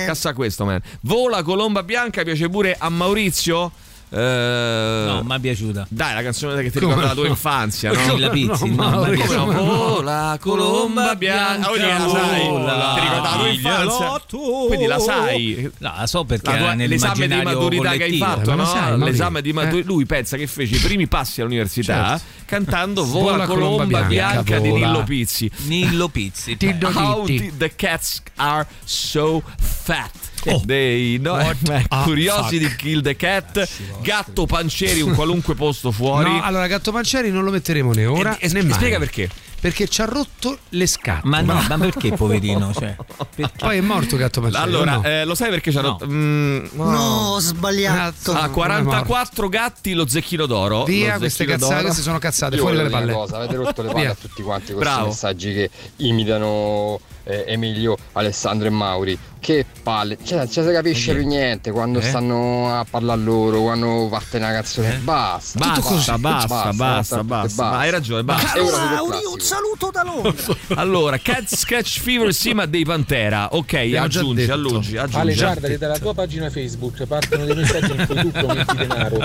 Cassa questo, man. Vola colomba bianca, piace pure a Maurizio? Eh, No, mi è piaciuta. Dai, la canzone che ti Come ricorda la tua no? infanzia, no? Sì, la pizzi, no, no? come no? Vola colomba bianca. Oh, la sai. Vola, Ti ricorda la tua infanzia? Quindi la sai. No, la so perché La tua- l'esame di maturità che hai fatto, no? sai, l'esame di maturità. Eh. Lui pensa che fece i primi passi all'università Certo. cantando Vola, colomba, bianca, bianca, di. Nillo Pizzi. Nillo Pizzi. How the cats are so fat. Oh. Dei no, eh, a Curiosity fuck. Kill the Cat, Gatto Pancieri, un qualunque posto fuori. No, allora Gatto Pancieri non lo metteremo né ora E- e- né mai. spiega perché. Perché ci ha rotto le scatole. Ma no, ma perché poverino? Cioè, perché? Poi è morto Gatto Pancieri. Allora, no? eh, lo sai perché c'hanno. No. Mm, no. No, ho sbagliato. Ah, è 44 gatti lo zecchino d'oro. Via, Lo queste cazzate, queste sono cazzate, Io fuori dalle palle. cosa, avete rotto le palle a tutti quanti questi Bravo. messaggi che imitano eh, Emilio, Alessandro e Mauri. Che palle, cioè, non ci si capisce più niente quando Eh? stanno a parlare loro, quando parte una canzone. Basta, Basta, basta, basta, basta, basta. Ma hai ragione, basta. Siete Mauri, un saluto da Londra. Allora, Cat Sketch Fever sì, ma dei Pantera. Ok, Abbiamo aggiungi, detto. aggiungi, Ale, guarda che dalla tua pagina Facebook partono dei messaggi in cui tu prometti denaro,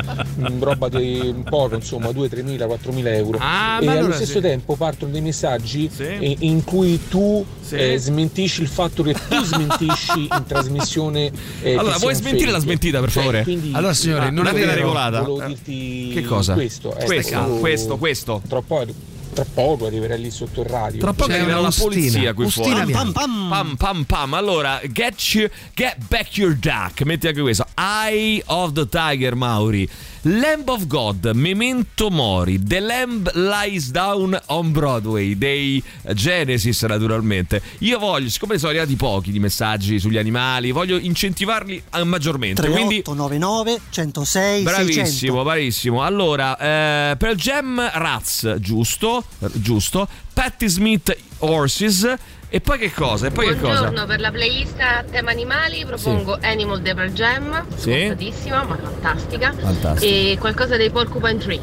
mm, roba di un poco, insomma, 2-3 mila, 4 mila euro. Ah, e allo allora stesso sì. tempo partono dei messaggi eh, in cui tu eh, smentisci il fatto che tu smentisci in trasmissione. eh, Allora, vuoi smentire la fake. smentita, per Cioè, favore? quindi- Allora, signori, Ah, non è volevo- vero. regolata. Volevo dirti Che cosa? Questo, eh, Questo, questo, questo. Tra poco, tra poco arriverai lì sotto il radio. Tra poco C'è arriverà una la polizia qui Ustina fuori. bianca. Pam pam pam. Allora, get, you- get back your duck. Metti anche questo. Eye of the Tiger, Mauri. Lamb of God, Memento Mori, The Lamb Lies Down on Broadway, dei Genesis naturalmente. Io voglio, siccome sono arrivati pochi di messaggi sugli animali, voglio incentivarli eh, maggiormente. Quindi 3899 106 Bravissimo, 600. bravissimo. Allora, eh, per Gem Raz, giusto, eh, giusto. Patti Smith Horses. E poi che cosa? E poi che cosa? Buongiorno, per la playlist a tema animali propongo Animal Devil Jam, Sì. scontatissima ma fantastica, Fantastica. E qualcosa dei Porcupine Tree.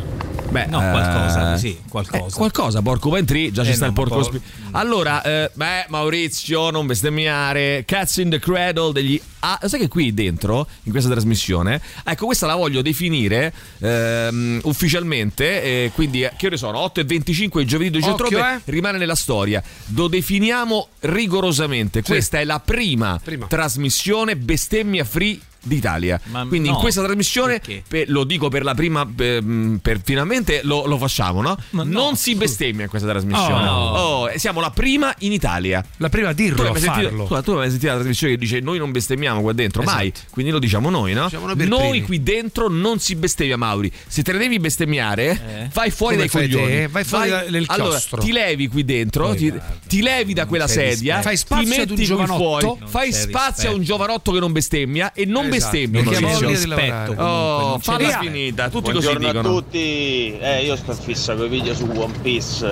Beh, No, eh, qualcosa, sì, qualcosa. eh, qualcosa, Porcupine Tree, già ci Eh, sta no, il porco un po'- spi- Allora, eh, beh, Maurizio, non bestemmiare. Cats in the Cradle degli. Ah, sai che qui dentro, in questa trasmissione, ecco, questa la voglio definire ehm, ufficialmente. eh, quindi, eh, che ore sono? 8 e 25 il giovedì 12 Occhio, ottobre. eh. Rimane nella storia. Lo definiamo rigorosamente. Questa è la prima, Prima. trasmissione bestemmia free d'Italia. Ma Quindi in no, questa trasmissione, per- lo dico per la prima, per, per- finalmente lo, lo facciamo, no? Ma no, non si bestemmia in questa trasmissione. Oh. Oh, siamo la prima in Italia. La prima a Tu dirlo, hai a mai sentito, farlo. tu, tu hai mai sentito la trasmissione che dice noi non bestemmiamo qua dentro? Mai. Esatto. Quindi lo diciamo noi, no? Diciamo noi primi. qui dentro non si bestemmia, Mauri. Se te ne devi bestemmiare, Eh? vai fuori Come dai fai te? coglioni. Vai fuori da- nel allora, ti levi qui dentro, Poi ti, ti levi da quella sedia. Fai spazio ti ad metti un qui giovanotto. fuori, fai spazio a un giovanotto che non bestemmia e non Esatto, bestemmia. lavorare. Oh, non c'è falla rispetto. finita, tutti Buongiorno così a dicono. tutti, eh, io sto fissa con i video su One Piece,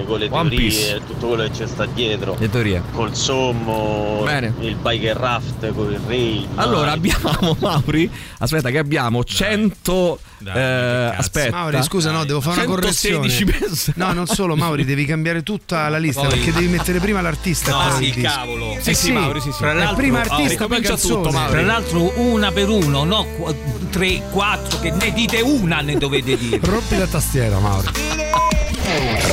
eh, con le One teorie Piece. tutto quello che c'è sta dietro. Le teorie. Col sommo, Bene. il biker raft, con il rail. Allora mai. abbiamo Mauri, aspetta che abbiamo 100 Dai, eh, aspetta. Mauri, scusa, no, devo fare una correzione. 116 persone. No, non solo, Mauri, devi cambiare tutta la lista Poi- perché devi mettere prima l'artista. No, poi sì, il disco. cavolo. Eh Sì, sì, Mauri, sì, sì. Tra l'altro, prima oh, artista, poi ricomincia canzone. tutto, Mauri. Tra l'altro una per uno, no qu- tre, quattro, che ne dite una ne dovete dire. Rompi la tastiera, Mauri.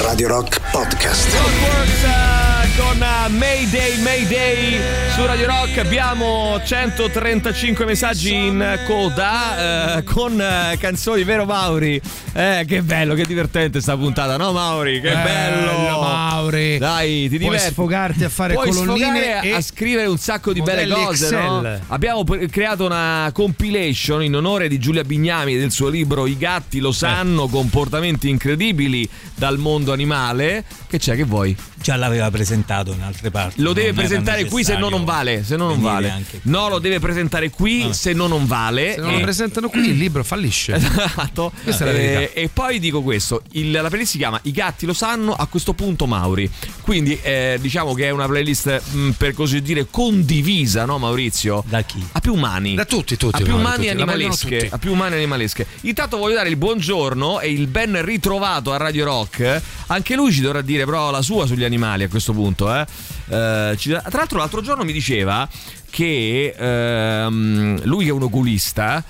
Radio Rock Podcast. Eh, con eh, Mayday Mayday su Radio Rock. Abbiamo 135 messaggi in coda eh, con eh, canzoni vero Mauri? Eh, che bello che divertente sta puntata no Mauri? Che bello! Mauri. dai ti Puoi diverti. sfogarti a fare Puoi colonnine e a scrivere un sacco di belle cose no? abbiamo creato una compilation in onore di Giulia Bignami e del suo libro I gatti lo sanno comportamenti incredibili dal mondo animale. Che c'è? Che vuoi? Già l'aveva presentato in altre parti. lo deve presentare qui se no non vale. Se no non vale. No, lo deve presentare qui se no non vale. se non lo presentano qui il libro fallisce. Esatto. Questa è la verità. Eh, e poi dico questo: il- la playlist si chiama I gatti lo sanno, a questo punto Mauri. Quindi eh, diciamo che è una playlist mh, per così dire condivisa, no Maurizio? Da chi? A più mani. Da tutti, tutti, A più mani animalesche. tutti. A più mani animalesche. Intanto voglio dare il buongiorno e il ben ritrovato a Radio Rock. Anche lui ci dovrà dire però la sua sugli animali a questo punto. Eh. Eh, ci- tra l'altro l'altro giorno mi diceva che ehm, lui è un oculista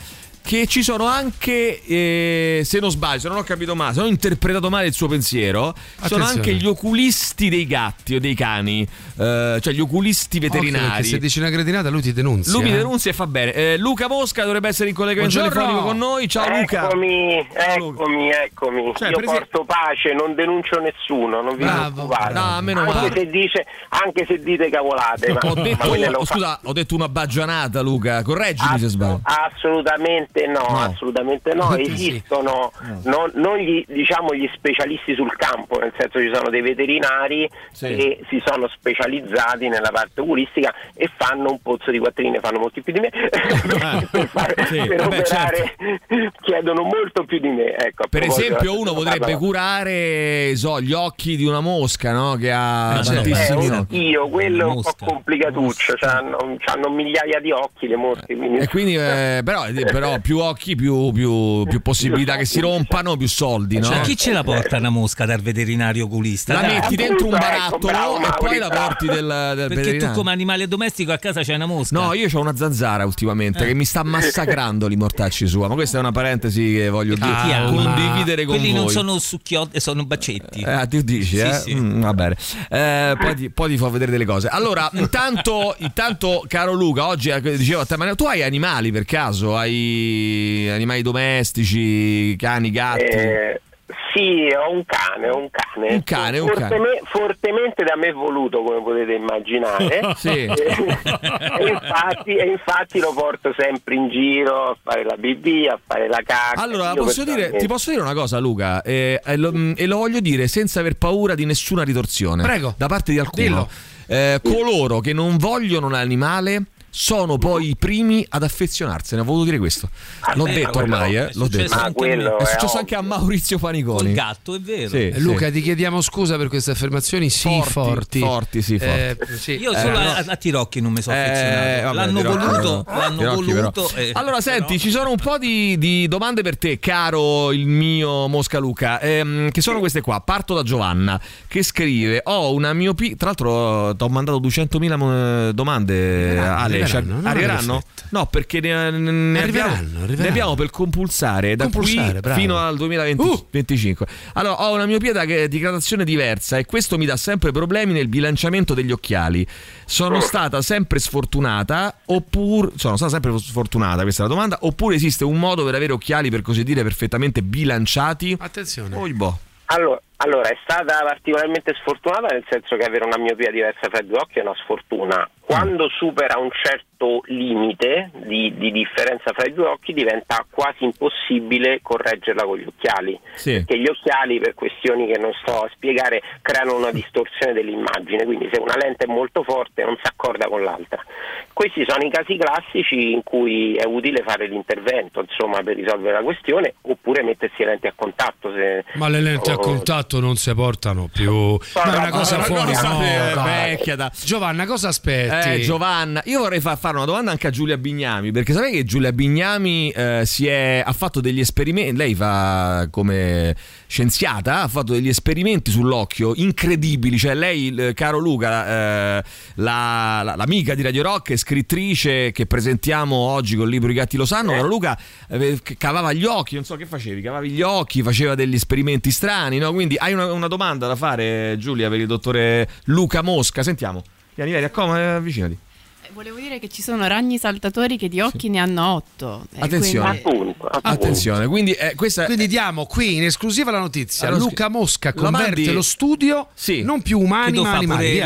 che ci sono anche, eh, se non sbaglio, se non ho capito male, se non ho interpretato male il suo pensiero, ci sono Attenzione. anche gli oculisti dei gatti o dei cani, eh, cioè gli oculisti veterinari. se dici una cretinata lui ti denunzia. Lui mi eh. denunzia e fa bene. Eh, Luca Mosca dovrebbe essere in collegamento telefonico con noi. Ciao Luca. Eccomi, eccomi, eccomi. Cioè, Io porto pace, non denuncio nessuno, non vi Bravo, preoccupate. No, meno anche, male. se dice, anche se dite cavolate. ma, Ho detto, ma fa- scusa, ho detto una baggianata, Luca. Correggimi se sbaglio. Assolutamente assolutamente no, No. assolutamente no. Tutti sì. Esistono non, non gli, diciamo, gli specialisti sul campo, nel senso ci sono dei veterinari che si sono specializzati nella parte oculistica e fanno un pozzo di quattrine, fanno molti più di me, per, fare- Sì, per vabbè, operare chiedono molto più di me. Ecco, Per esempio, uno potrebbe curare so, gli occhi di una mosca, no? Che ha Eh, tantissimi un occhi. io, quello è un po' complicatuccio, c'hanno, c'hanno migliaia di occhi le mosche. quindi- E quindi, eh, però, eh, però più occhi, più, più- più possibilità che si rompano, più soldi, no? Cioè, chi ce la porta una mosca dal veterinario oculista? La Dai. metti dentro un ecco, barattolo e poi la porti del, del Perché tu veterinario. come animale domestico a casa c'hai una mosca. No, io ho una zanzara ultimamente Eh. che mi sta massacrando i mortacci sua, ma questa è una parentesi che voglio dire, Chi ha? condividere con Quelli voi. non sono succhiotti, sono bacetti. Eh, tu dici, Sì, eh? sì. Mm, va bene. Eh, poi, ti, poi ti fa vedere delle cose. Allora, intanto, intanto caro Luca, oggi eh, dicevo a te, ma tu hai animali per caso? Hai animali domestici, cani, gatti? Eh, sì, ho un cane, ho un cane. Un cane, un cane. Forteme- Fortemente da me voluto, come potete immaginare. Sì. e, e infatti, e infatti lo porto sempre in giro a fare la BB, a fare la cacca. Allora, posso dire, ti posso dire una cosa, Luca? Eh, e, lo, mm, e lo voglio dire senza aver paura di nessuna ritorsione. Prego. Da parte di alcuno. Dillo. Eh, coloro che non vogliono un animale sono poi i primi ad affezionarsene. Ho voluto dire questo. L'ho beh, detto ormai, eh. è L'ho successo detto. anche a me. quello è è successo anche a Maurizio Paniconi. Col gatto, è vero. Sì, Eh, Luca, sì. ti chiediamo scusa per queste affermazioni sì Forti, forti. forti, sì, Eh, forti. sì. Io solo Eh, a, a Tirocchi non mi sono Eh, affezionato. vabbè, l'hanno Tirocchi, voluto, però. l'hanno Tirocchi, voluto. eh, allora, senti, però- ci sono un po' di, di domande per te, caro il mio Mosca Luca, ehm, che sono queste qua. Parto da Giovanna, che scrive: Ho una miopia. Tra l'altro, ti ho mandato 200.000 mo- domande, Ale. Cioè, arriveranno, non arriveranno? No, perché ne, ne Arriveranno, abbiamo, arriveranno. ne abbiamo per compulsare da Compulsare, qui bravo. fino al 2025. Allora, ho una miopia da- di gradazione diversa e questo mi dà sempre problemi nel bilanciamento degli occhiali. Sono stata sempre sfortunata oppure sono stata sempre sfortunata, questa è la domanda, oppure esiste un modo per avere occhiali per così dire perfettamente bilanciati? Attenzione. Oh, boh. Allora, allora, è stata particolarmente sfortunata nel senso che avere una miopia diversa fra i due occhi è una sfortuna. Quando supera un certo limite di, di differenza fra i due occhi diventa quasi impossibile correggerla con gli occhiali. Sì. Perché gli occhiali, per questioni che non sto a spiegare, creano una distorsione dell'immagine, quindi se una lente è molto forte non si accorda con l'altra. Questi sono i casi classici in cui è utile fare l'intervento, insomma, per risolvere la questione, oppure mettersi le lenti a contatto. Se, Ma le lenti a o- contatto non si portano più. Ma è una cosa Ma fuori. cosa no, dai. vecchia da- Giovanna, cosa Eh, Giovanna, io vorrei fa- fare una domanda anche a Giulia Bignami, perché sapete che Giulia Bignami eh, si è, ha fatto degli esperimenti, lei fa come scienziata, ha fatto degli esperimenti sull'occhio incredibili, cioè lei, caro Luca, eh, la- la- l'amica di Radio Rock scrittrice che presentiamo oggi col libro I gatti lo sanno, caro Luca, eh, cavava gli occhi, non so che facevi, cavavi gli occhi, faceva degli esperimenti strani, no? Quindi hai una, una domanda da fare Giulia per il dottore Luca Mosca, sentiamo. Vieni, vieni, accomodati, avvicinati. Volevo dire che ci sono ragni saltatori che di occhi ne hanno otto. Attenzione. quindi- Attenzione, quindi eh, questa Quindi diamo qui in esclusiva la notizia. Allora, Luca Mosca converte mandi- lo studio non più umani ma animali. Via.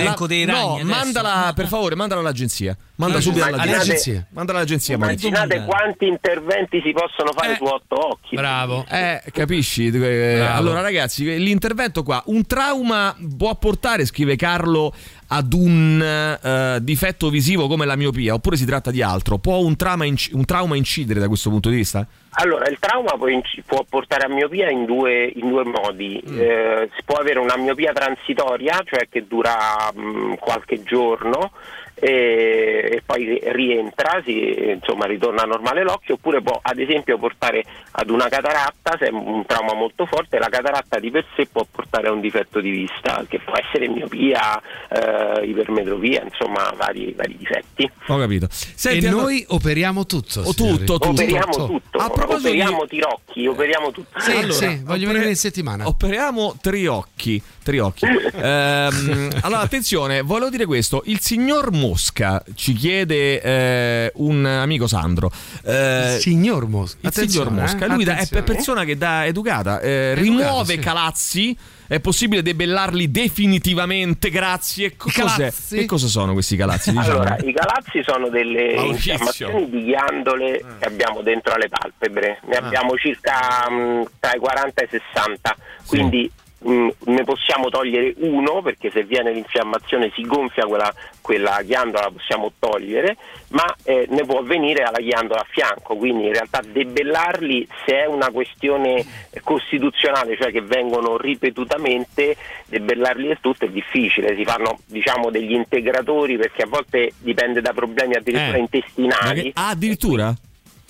no, mandala per favore, mandala all'agenzia. Manda subito all'agenzia. Mandala all'agenzia. Immaginate quanti interventi si possono fare su otto occhi. Bravo. Eh, capisci? Eh, Bravo. allora, ragazzi, l'intervento qua, un trauma può portare, scrive Carlo, ad un eh, difetto visivo come la miopia, oppure si tratta di altro? Può un trauma, inc- un trauma incidere da questo punto di vista? Allora, il trauma può, inc- può portare a miopia in due, in due modi. Mm. Eh, si può avere una miopia transitoria, cioè che dura mh, qualche giorno e, e poi rientra, si, insomma ritorna normale l'occhio, oppure può ad esempio portare ad una cataratta, se è un trauma molto forte, la cataratta di per sé può portare a un difetto di vista, che può essere miopia, eh, ipermetropia, insomma vari, vari difetti. Ho capito. E Senti, allora- noi operiamo tutto. Oh, signori. tutto, tutto. Operiamo tutto, A proposito di- operiamo tirocchi, operiamo tutto. Sì, Allora, sì, voglio opere- venire in settimana. Operiamo triocchi. Triocchi. Ehm, allora, attenzione, volevo dire questo: il signor Mosca, ci chiede eh, un amico Sandro. Eh, Il signor Mosca. il signor Mosca, eh, lui da- è persona che da educata, eh, Educato, rimuove sì. calazzi. È possibile debellarli definitivamente, grazie. Co- cos'è? calazzi? Che cosa sono questi calazzi? Diciamo? Allora, i calazzi sono delle Maurizio. infiammazioni di ghiandole che abbiamo dentro alle palpebre. Ne abbiamo circa mh, tra i 40 e i 60, quindi mh, ne possiamo togliere uno perché se viene l'infiammazione si gonfia quella, quella ghiandola, la possiamo togliere, ma eh, ne può avvenire alla ghiandola a fianco, quindi in realtà debellarli se è una questione costituzionale, cioè che vengono ripetutamente, debellarli del tutto è difficile, si fanno diciamo degli integratori perché a volte dipende da problemi addirittura Eh. intestinali. Che- ah, addirittura?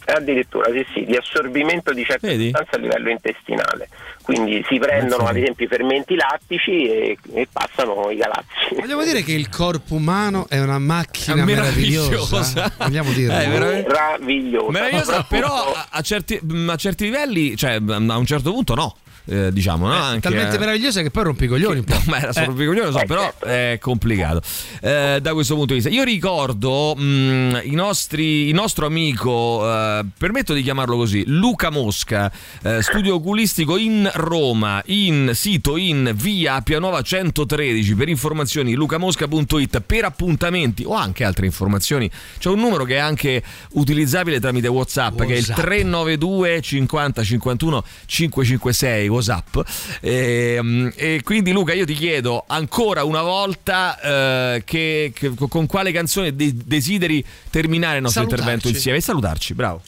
Addirittura sì, sì, di assorbimento di certe Vedi? sostanze a livello intestinale. Quindi si prendono ad esempio i fermenti lattici e, e passano i galazzi. Vogliamo dire che il corpo umano è una macchina È meravigliosa. meravigliosa. Vogliamo dirlo. Eh, veramente. Meraviglioso. Meravigliosa, Soprattutto- però a, a certi, a certi livelli, cioè a un certo punto no. Eh, diciamo, no? Anche, Talmente eh, meravigliosa che poi rompi i coglioni po'. Ma era solo Eh. coglioni, lo so, però è complicato eh, da questo punto di vista. Io ricordo mh, i nostri, il nostro amico, eh, permetto di chiamarlo così, Luca Mosca, eh, studio oculistico in Roma, in sito in via Pianova 113 per informazioni lucamosca.it per appuntamenti o anche altre informazioni. C'è un numero che è anche utilizzabile tramite WhatsApp, che è il WhatsApp. 392 50 51 556 WhatsApp. E, mm, e quindi Luca io ti chiedo ancora una volta eh, che, che- con quale canzone de- desideri terminare il nostro Salutarci. intervento insieme e salutarci, bravo.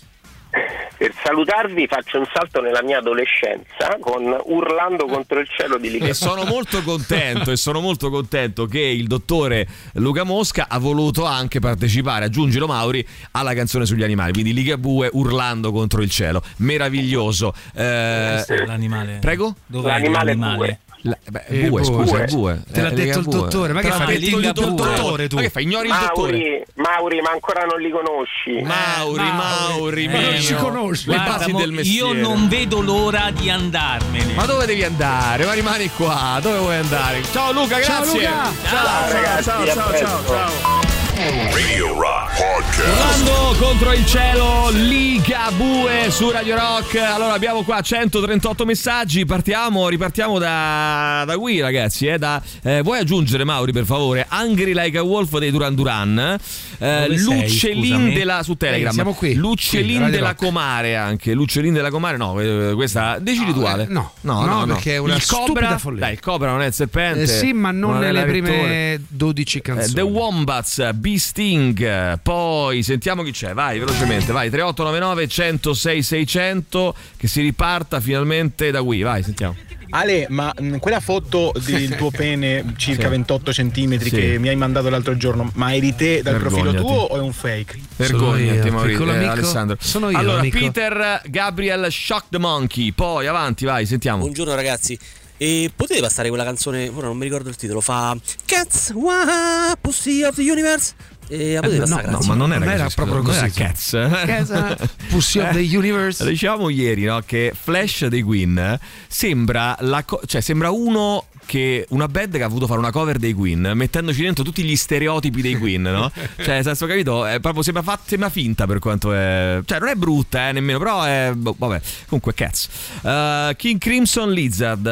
Per salutarvi faccio un salto nella mia adolescenza con Urlando contro il cielo di Ligabue. E sono molto contento e sono molto contento che il dottore Luca Mosca ha voluto anche partecipare, aggiungilo Mauri, alla canzone sugli animali, quindi Ligabue urlando contro il cielo. Meraviglioso. Eh, L'animale. Prego? Dov'è L'animale l'animale? La- beh, Eh, bue, bue. scusa, bue. Te l'ha Eh, detto il dottore, ma che Te l'ha fai? detto il dottore tu? Ma che fai? Ignori il dottore? Mauri, Mauri, ma ancora non li conosci. Mauri, Mauri, Eh, ma non ci no. conosci. Le basi del mestiere. Io non vedo l'ora di andarmene. Ma dove devi andare? Ma rimani qua, dove vuoi andare? Ciao Luca, Ciao, grazie. Luca. Ciao, ragazzi, ciao, ciao, ciao, presto. ciao. Radio Rock Podcast. Urlando contro il cielo, Liga Bue su Radio Rock. Allora abbiamo qua 138 messaggi. Partiamo, ripartiamo da, da qui, ragazzi. Eh, da, eh, vuoi aggiungere, Mauri, per favore? Angry Like a Wolf dei Duran Duran. Eh, scusami? della su Telegram. Eh, siamo qui. Lucellin Qui, della. Comare anche. Lucellin della Comare, no, eh, questa decidi tu, Ale. eh, no. no, No, perché è una il cobra, follia. Dai, il cobra non è il serpente. Eh, sì, ma non è nelle prime vettore. 12 Eh, canzoni. The Wombats, Sting, poi sentiamo chi c'è, vai velocemente, vai 3899 106 600 che si riparta finalmente da qui, vai sentiamo. Ale, ma mh, quella foto del tuo pene circa Sì. 28 centimetri Sì. che mi hai mandato l'altro giorno, ma eri te dal profilo Vergognati. tuo o è un fake? Vergognati io, Maurizio, eh. Alessandro. Sono io, allora, amico. Peter Gabriel Shock the Monkey, poi avanti, vai, sentiamo. Buongiorno ragazzi. E potete passare quella canzone, ora non mi ricordo il titolo, fa Cats, wah, Pussy of the Universe. E Eh, passare, no, no, grazie. ma non era, Non era così, proprio così. non era Cats. Cats, Pussy of the Universe. Dicevamo ieri no, che Flash dei Queen sembra, la co- cioè, sembra uno che una band che ha voluto fare una cover dei Queen mettendoci dentro tutti gli stereotipi dei Queen no? cioè nel senso capito è proprio sembra, fa- sembra finta per quanto è cioè non è brutta eh, nemmeno però è boh, vabbè comunque Cats Uh, King Crimson Lizard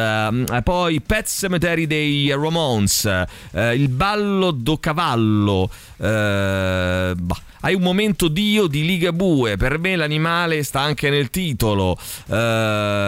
uh, poi Pet Cemetery dei Ramones uh, il ballo do cavallo bah. Hai un momento Dio di Ligabue. Per me l'animale sta anche nel titolo. Eh,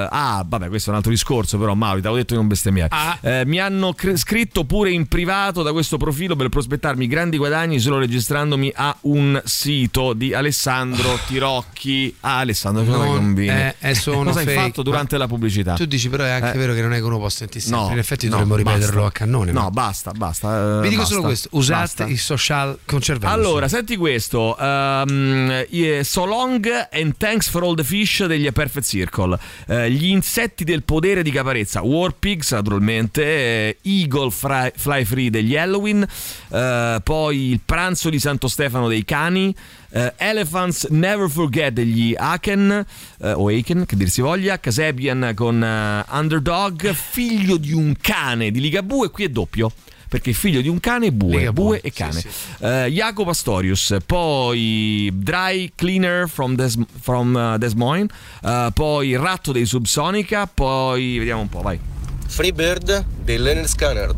ah, vabbè, questo è un altro discorso, però, Mauri, ti avevo detto di non bestemmiare. Eh, mi hanno cre- scritto pure in privato da questo profilo per prospettarmi grandi guadagni solo registrandomi a un sito di Alessandro Tirocchi. Ah, Alessandro, cosa Non combini? è- è solo Cosa hai fake, fatto durante la pubblicità? Tu dici, però è anche Eh. vero che non è che uno può sentirsi. No, In effetti no, dovremmo ripeterlo basta. a cannone. No, ma- basta, basta. eh, Vi dico basta, solo questo: usate basta. i social con cervello. Allora, senti questo. Ehm, eh, so long and thanks for all the fish degli A Perfect Circle. Eh, gli insetti del podere di Caparezza. War Pigs, naturalmente. eh, Eagle Fry- Fly Free degli Halloween. eh, poi il pranzo di Santo Stefano dei cani. eh, Elephants Never Forget degli Aken eh, o Aiken che dir si voglia Casabian con eh, Underdog figlio di un cane di Ligabue qui è doppio perché è figlio di un cane bue, Mica bue e sì, cane. sì. Eh, Jacopo Pastorius, poi Dry Cleaner from, Des, from eh, Des Moines, eh, poi Ratto dei Subsonica, poi vediamo un po', vai. Freebird di Leonard Scanner.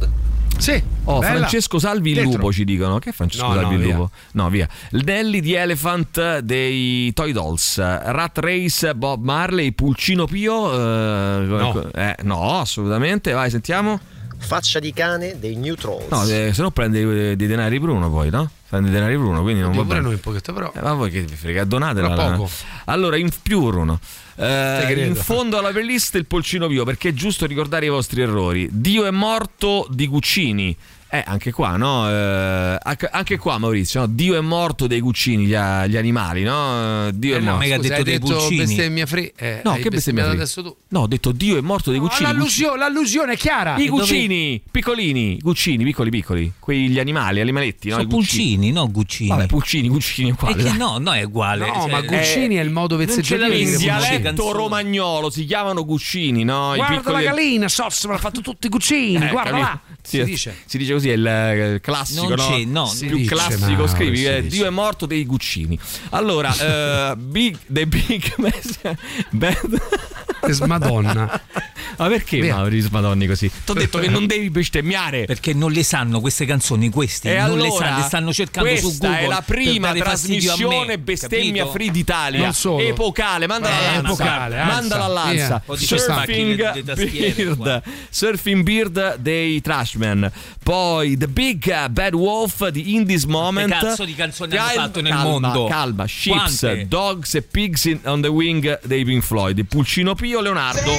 Sì. Oh, bella. Francesco Salvi il lupo ci dicono. Che è Francesco No, Salvi no, il via. lupo? No, via. Nelly di Elephant dei Toy Dolls. Rat Race, Bob Marley, Pulcino Pio. eh, No. eh, no, assolutamente. Vai, sentiamo. Faccia di cane dei New Trolls. No, eh, se no prende eh, dei denari Bruno poi, no? Prende dei denari Bruno, quindi non Oddio, va bene. noi un pochetto, però. Eh, ma voi che vi frega, donatela. Ma poco. Allora, in più Bruno. eh, in fondo alla playlist il polcino Pio, perché è giusto ricordare i vostri errori. Dio è morto di Guccini. Eh, anche qua, no? Eh, anche- qua, Maurizio, no? Dio è morto dei Guccini, gli, gli animali, no? Eh, Dio Eh è no, morto. scusa, detto hai dei detto pulcini. bestemmia free. Eh, No, hai che bestemmia free? adesso tu. No, ho detto Dio è morto dei Oh, Guccini. l'allusio- l'allusione è chiara. I E dove- piccolini, Guccini, piccoli piccoli, quegli animali, animaletti, no? Sono pulcini, no Guccini. Vabbè, Puccini, Guccini è uguale. che dai. no, no, è uguale. No, cioè, ma Guccini è il modo vezzeggiativo di In dialetto romagnolo si chiamano Guccini, no? Guarda la gallina, Sos, me l'ha fatto tutti i cucini, Eh, guarda là. Si dice. si dice così, è il eh, classico, Non no? c'è, no, più dice, classico, Mauro, scrivi, eh. Dio è morto dei Guccini. Allora, eh, big, The Big Mess- Bad... Madonna. Ma perché Via. Maurizio Madonni così? Ti ho detto che non devi bestemmiare. Perché non le sanno queste canzoni, questi E non le allora, sanno, le stanno cercando su questa Google. è la prima me, trasmissione bestemmia capito? free d'Italia. Non solo. Epocale, mandala Eh, all'Anza. epocale, mandala all'Anza. di Surfing le- le. Beard. Surfing Beard dei Trashman. Poi The Big Bad Wolf di In This Moment. Quante cazzo di canzoni hanno Calma, fatto nel calma, mondo? Calma, Ships, Quante? Dogs e Pigs on the Wing dei Pink Floyd. Pulcino Pio, Leonardo.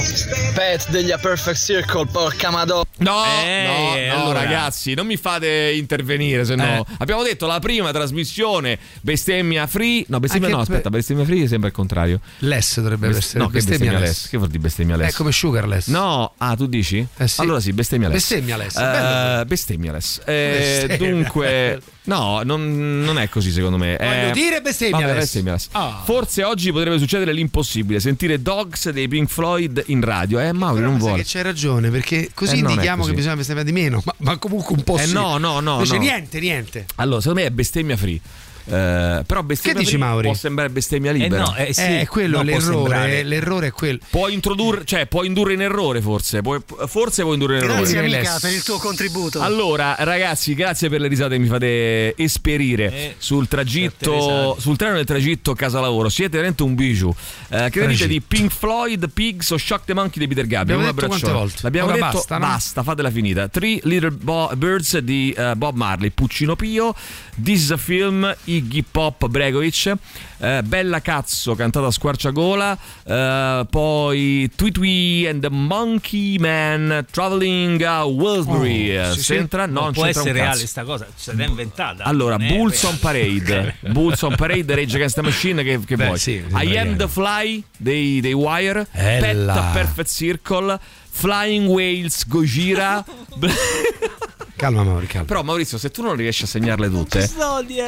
Pet degli A Perfect Circle, porca madonna. No, Eh, no, no, allora. ragazzi, non mi fate intervenire, se no. Eh. Abbiamo detto la prima trasmissione bestemmia free. No, bestemmia Anche no, aspetta, bestemmia free sembra il contrario. Less dovrebbe Best- essere no, bestemmia bestemmia less. less. Che vuol dire bestemmia less? È come sugarless. No, ah, tu dici? Eh sì. Allora sì, bestemmia less. Bestemmia less, bello. bestemmia less. Eh, Bestemmia. dunque, no, non, non è così secondo me. Voglio Eh, dire bestemmia less. Ah. Forse oggi potrebbe succedere l'impossibile, sentire Dogs dei Pink Floyd in radio. Eh, Mauro Però non vuole. che c'hai ragione, perché così Eh, indichiamo che bisogna bestemmiare di meno, ma, ma comunque un po' Eh, sì. no, no, no, Invece no. niente, niente. Allora, secondo me è bestemmia free. Eh, però bestemmia Che dici, Mauri? può sembrare bestemmia Eh libera. no, eh sì, eh, è quello no, l'errore, sembrare. l'errore è quello. Può introdurre, cioè può indurre in errore forse, può- forse può indurre in errore. Grazie amica per il tuo contributo. Allora, ragazzi, grazie per le risate che mi fate esperire Eh, sul tragitto, sul treno del tragitto casa lavoro. Siete veramente un bijou. Eh, che ne dite di. Pink Floyd, Pigs o Shock the Monkey di Peter Gabriel? Abbiamo Un detto abbraccione. quante volte? L'abbiamo Ora detto, basta, no? basta, fatela finita. Three Little Bo- Birds di eh, Bob Marley, Puccino Pio, This is a Film, Iggy Pop, Bregovic. eh, Bella Cazzo cantata a squarciagola, eh, poi Tweet Wee and the Monkey Man Traveling a Willsbury. Oh, Eh, sì, sì. c'entra? No, Non può c'entra essere reale sta cosa, se l'ha inventata. Allora, Bulls on Parade, Bulls on Parade, Rage Against the Machine, che, che Beh, vuoi? sì, I Am the Fly dei, dei Wire, Ella. Pet Perfect Circle, Flying Whales, Gojira. Calma, Mauri, calma. Però Maurizio, se tu non riesci a segnarle tutte,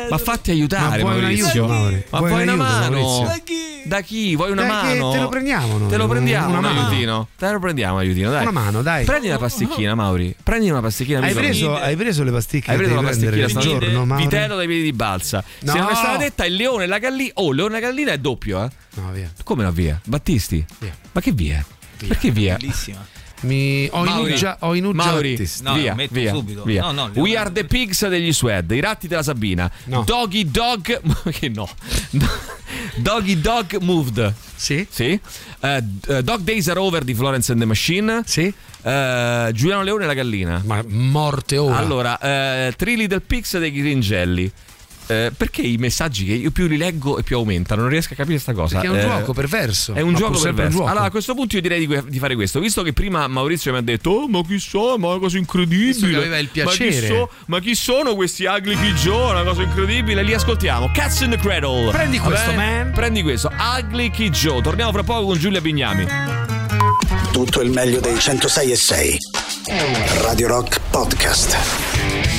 ma fatti aiutare, Ma vuoi un Maurizio. aiuto, Mauri? Ma Vuoi vuoi un una aiuto, mano? Maurizio? Da chi? Da chi? Vuoi una Dai, che mano? te lo prendiamo noi, Te lo prendiamo una un mano. aiutino. Te lo prendiamo aiutino, dai. Una mano, dai. Prendi una pasticchina, Mauri. Prendi una pasticchina. Hai preso, hai preso le pasticche Hai preso la pasticchina giorno, Mauri? Vitello dai piedi di balsa. No. Se non è stata detta il leone e la gallina. Oh, il leone e la gallina è doppio, eh? No, via. Come no, via? Battisti? Via. Ma che via? Perché via? Bellissima. Mi... Ho inuggia, ho inuggia Mauri. No, via, metto via, subito. via. No, no, We are the pigs degli Swed, i ratti della Sabina. No. Doggy Dog. che no. Doggy Dog Moved. Sì? Sì. D- Dog Days Are Over di Florence and the Machine. Sì? Eh, Giuliano Leone e la gallina. Ma morte ora. Allora, eh, Three Little Pigs dei Gringelli. Eh, perché i messaggi che io più li leggo e più aumentano? Non riesco a capire questa cosa. Perché è un Eh, gioco perverso. È un Ma gioco perverso. un gioco. Allora, a questo punto io direi di, di fare questo. Visto che prima Maurizio mi ha detto, oh, ma chi so, ma una cosa incredibile. Aveva il Ma chi, piacere. so- ma chi sono questi ugly Joe? Una cosa incredibile. Li ascoltiamo. Cats in the Cradle. Prendi questo, bene? man. Prendi questo. Ugly Kid Joe. Torniamo fra poco con Giulia Bignami. Tutto il meglio dei 106 e 6. Radio Rock Podcast.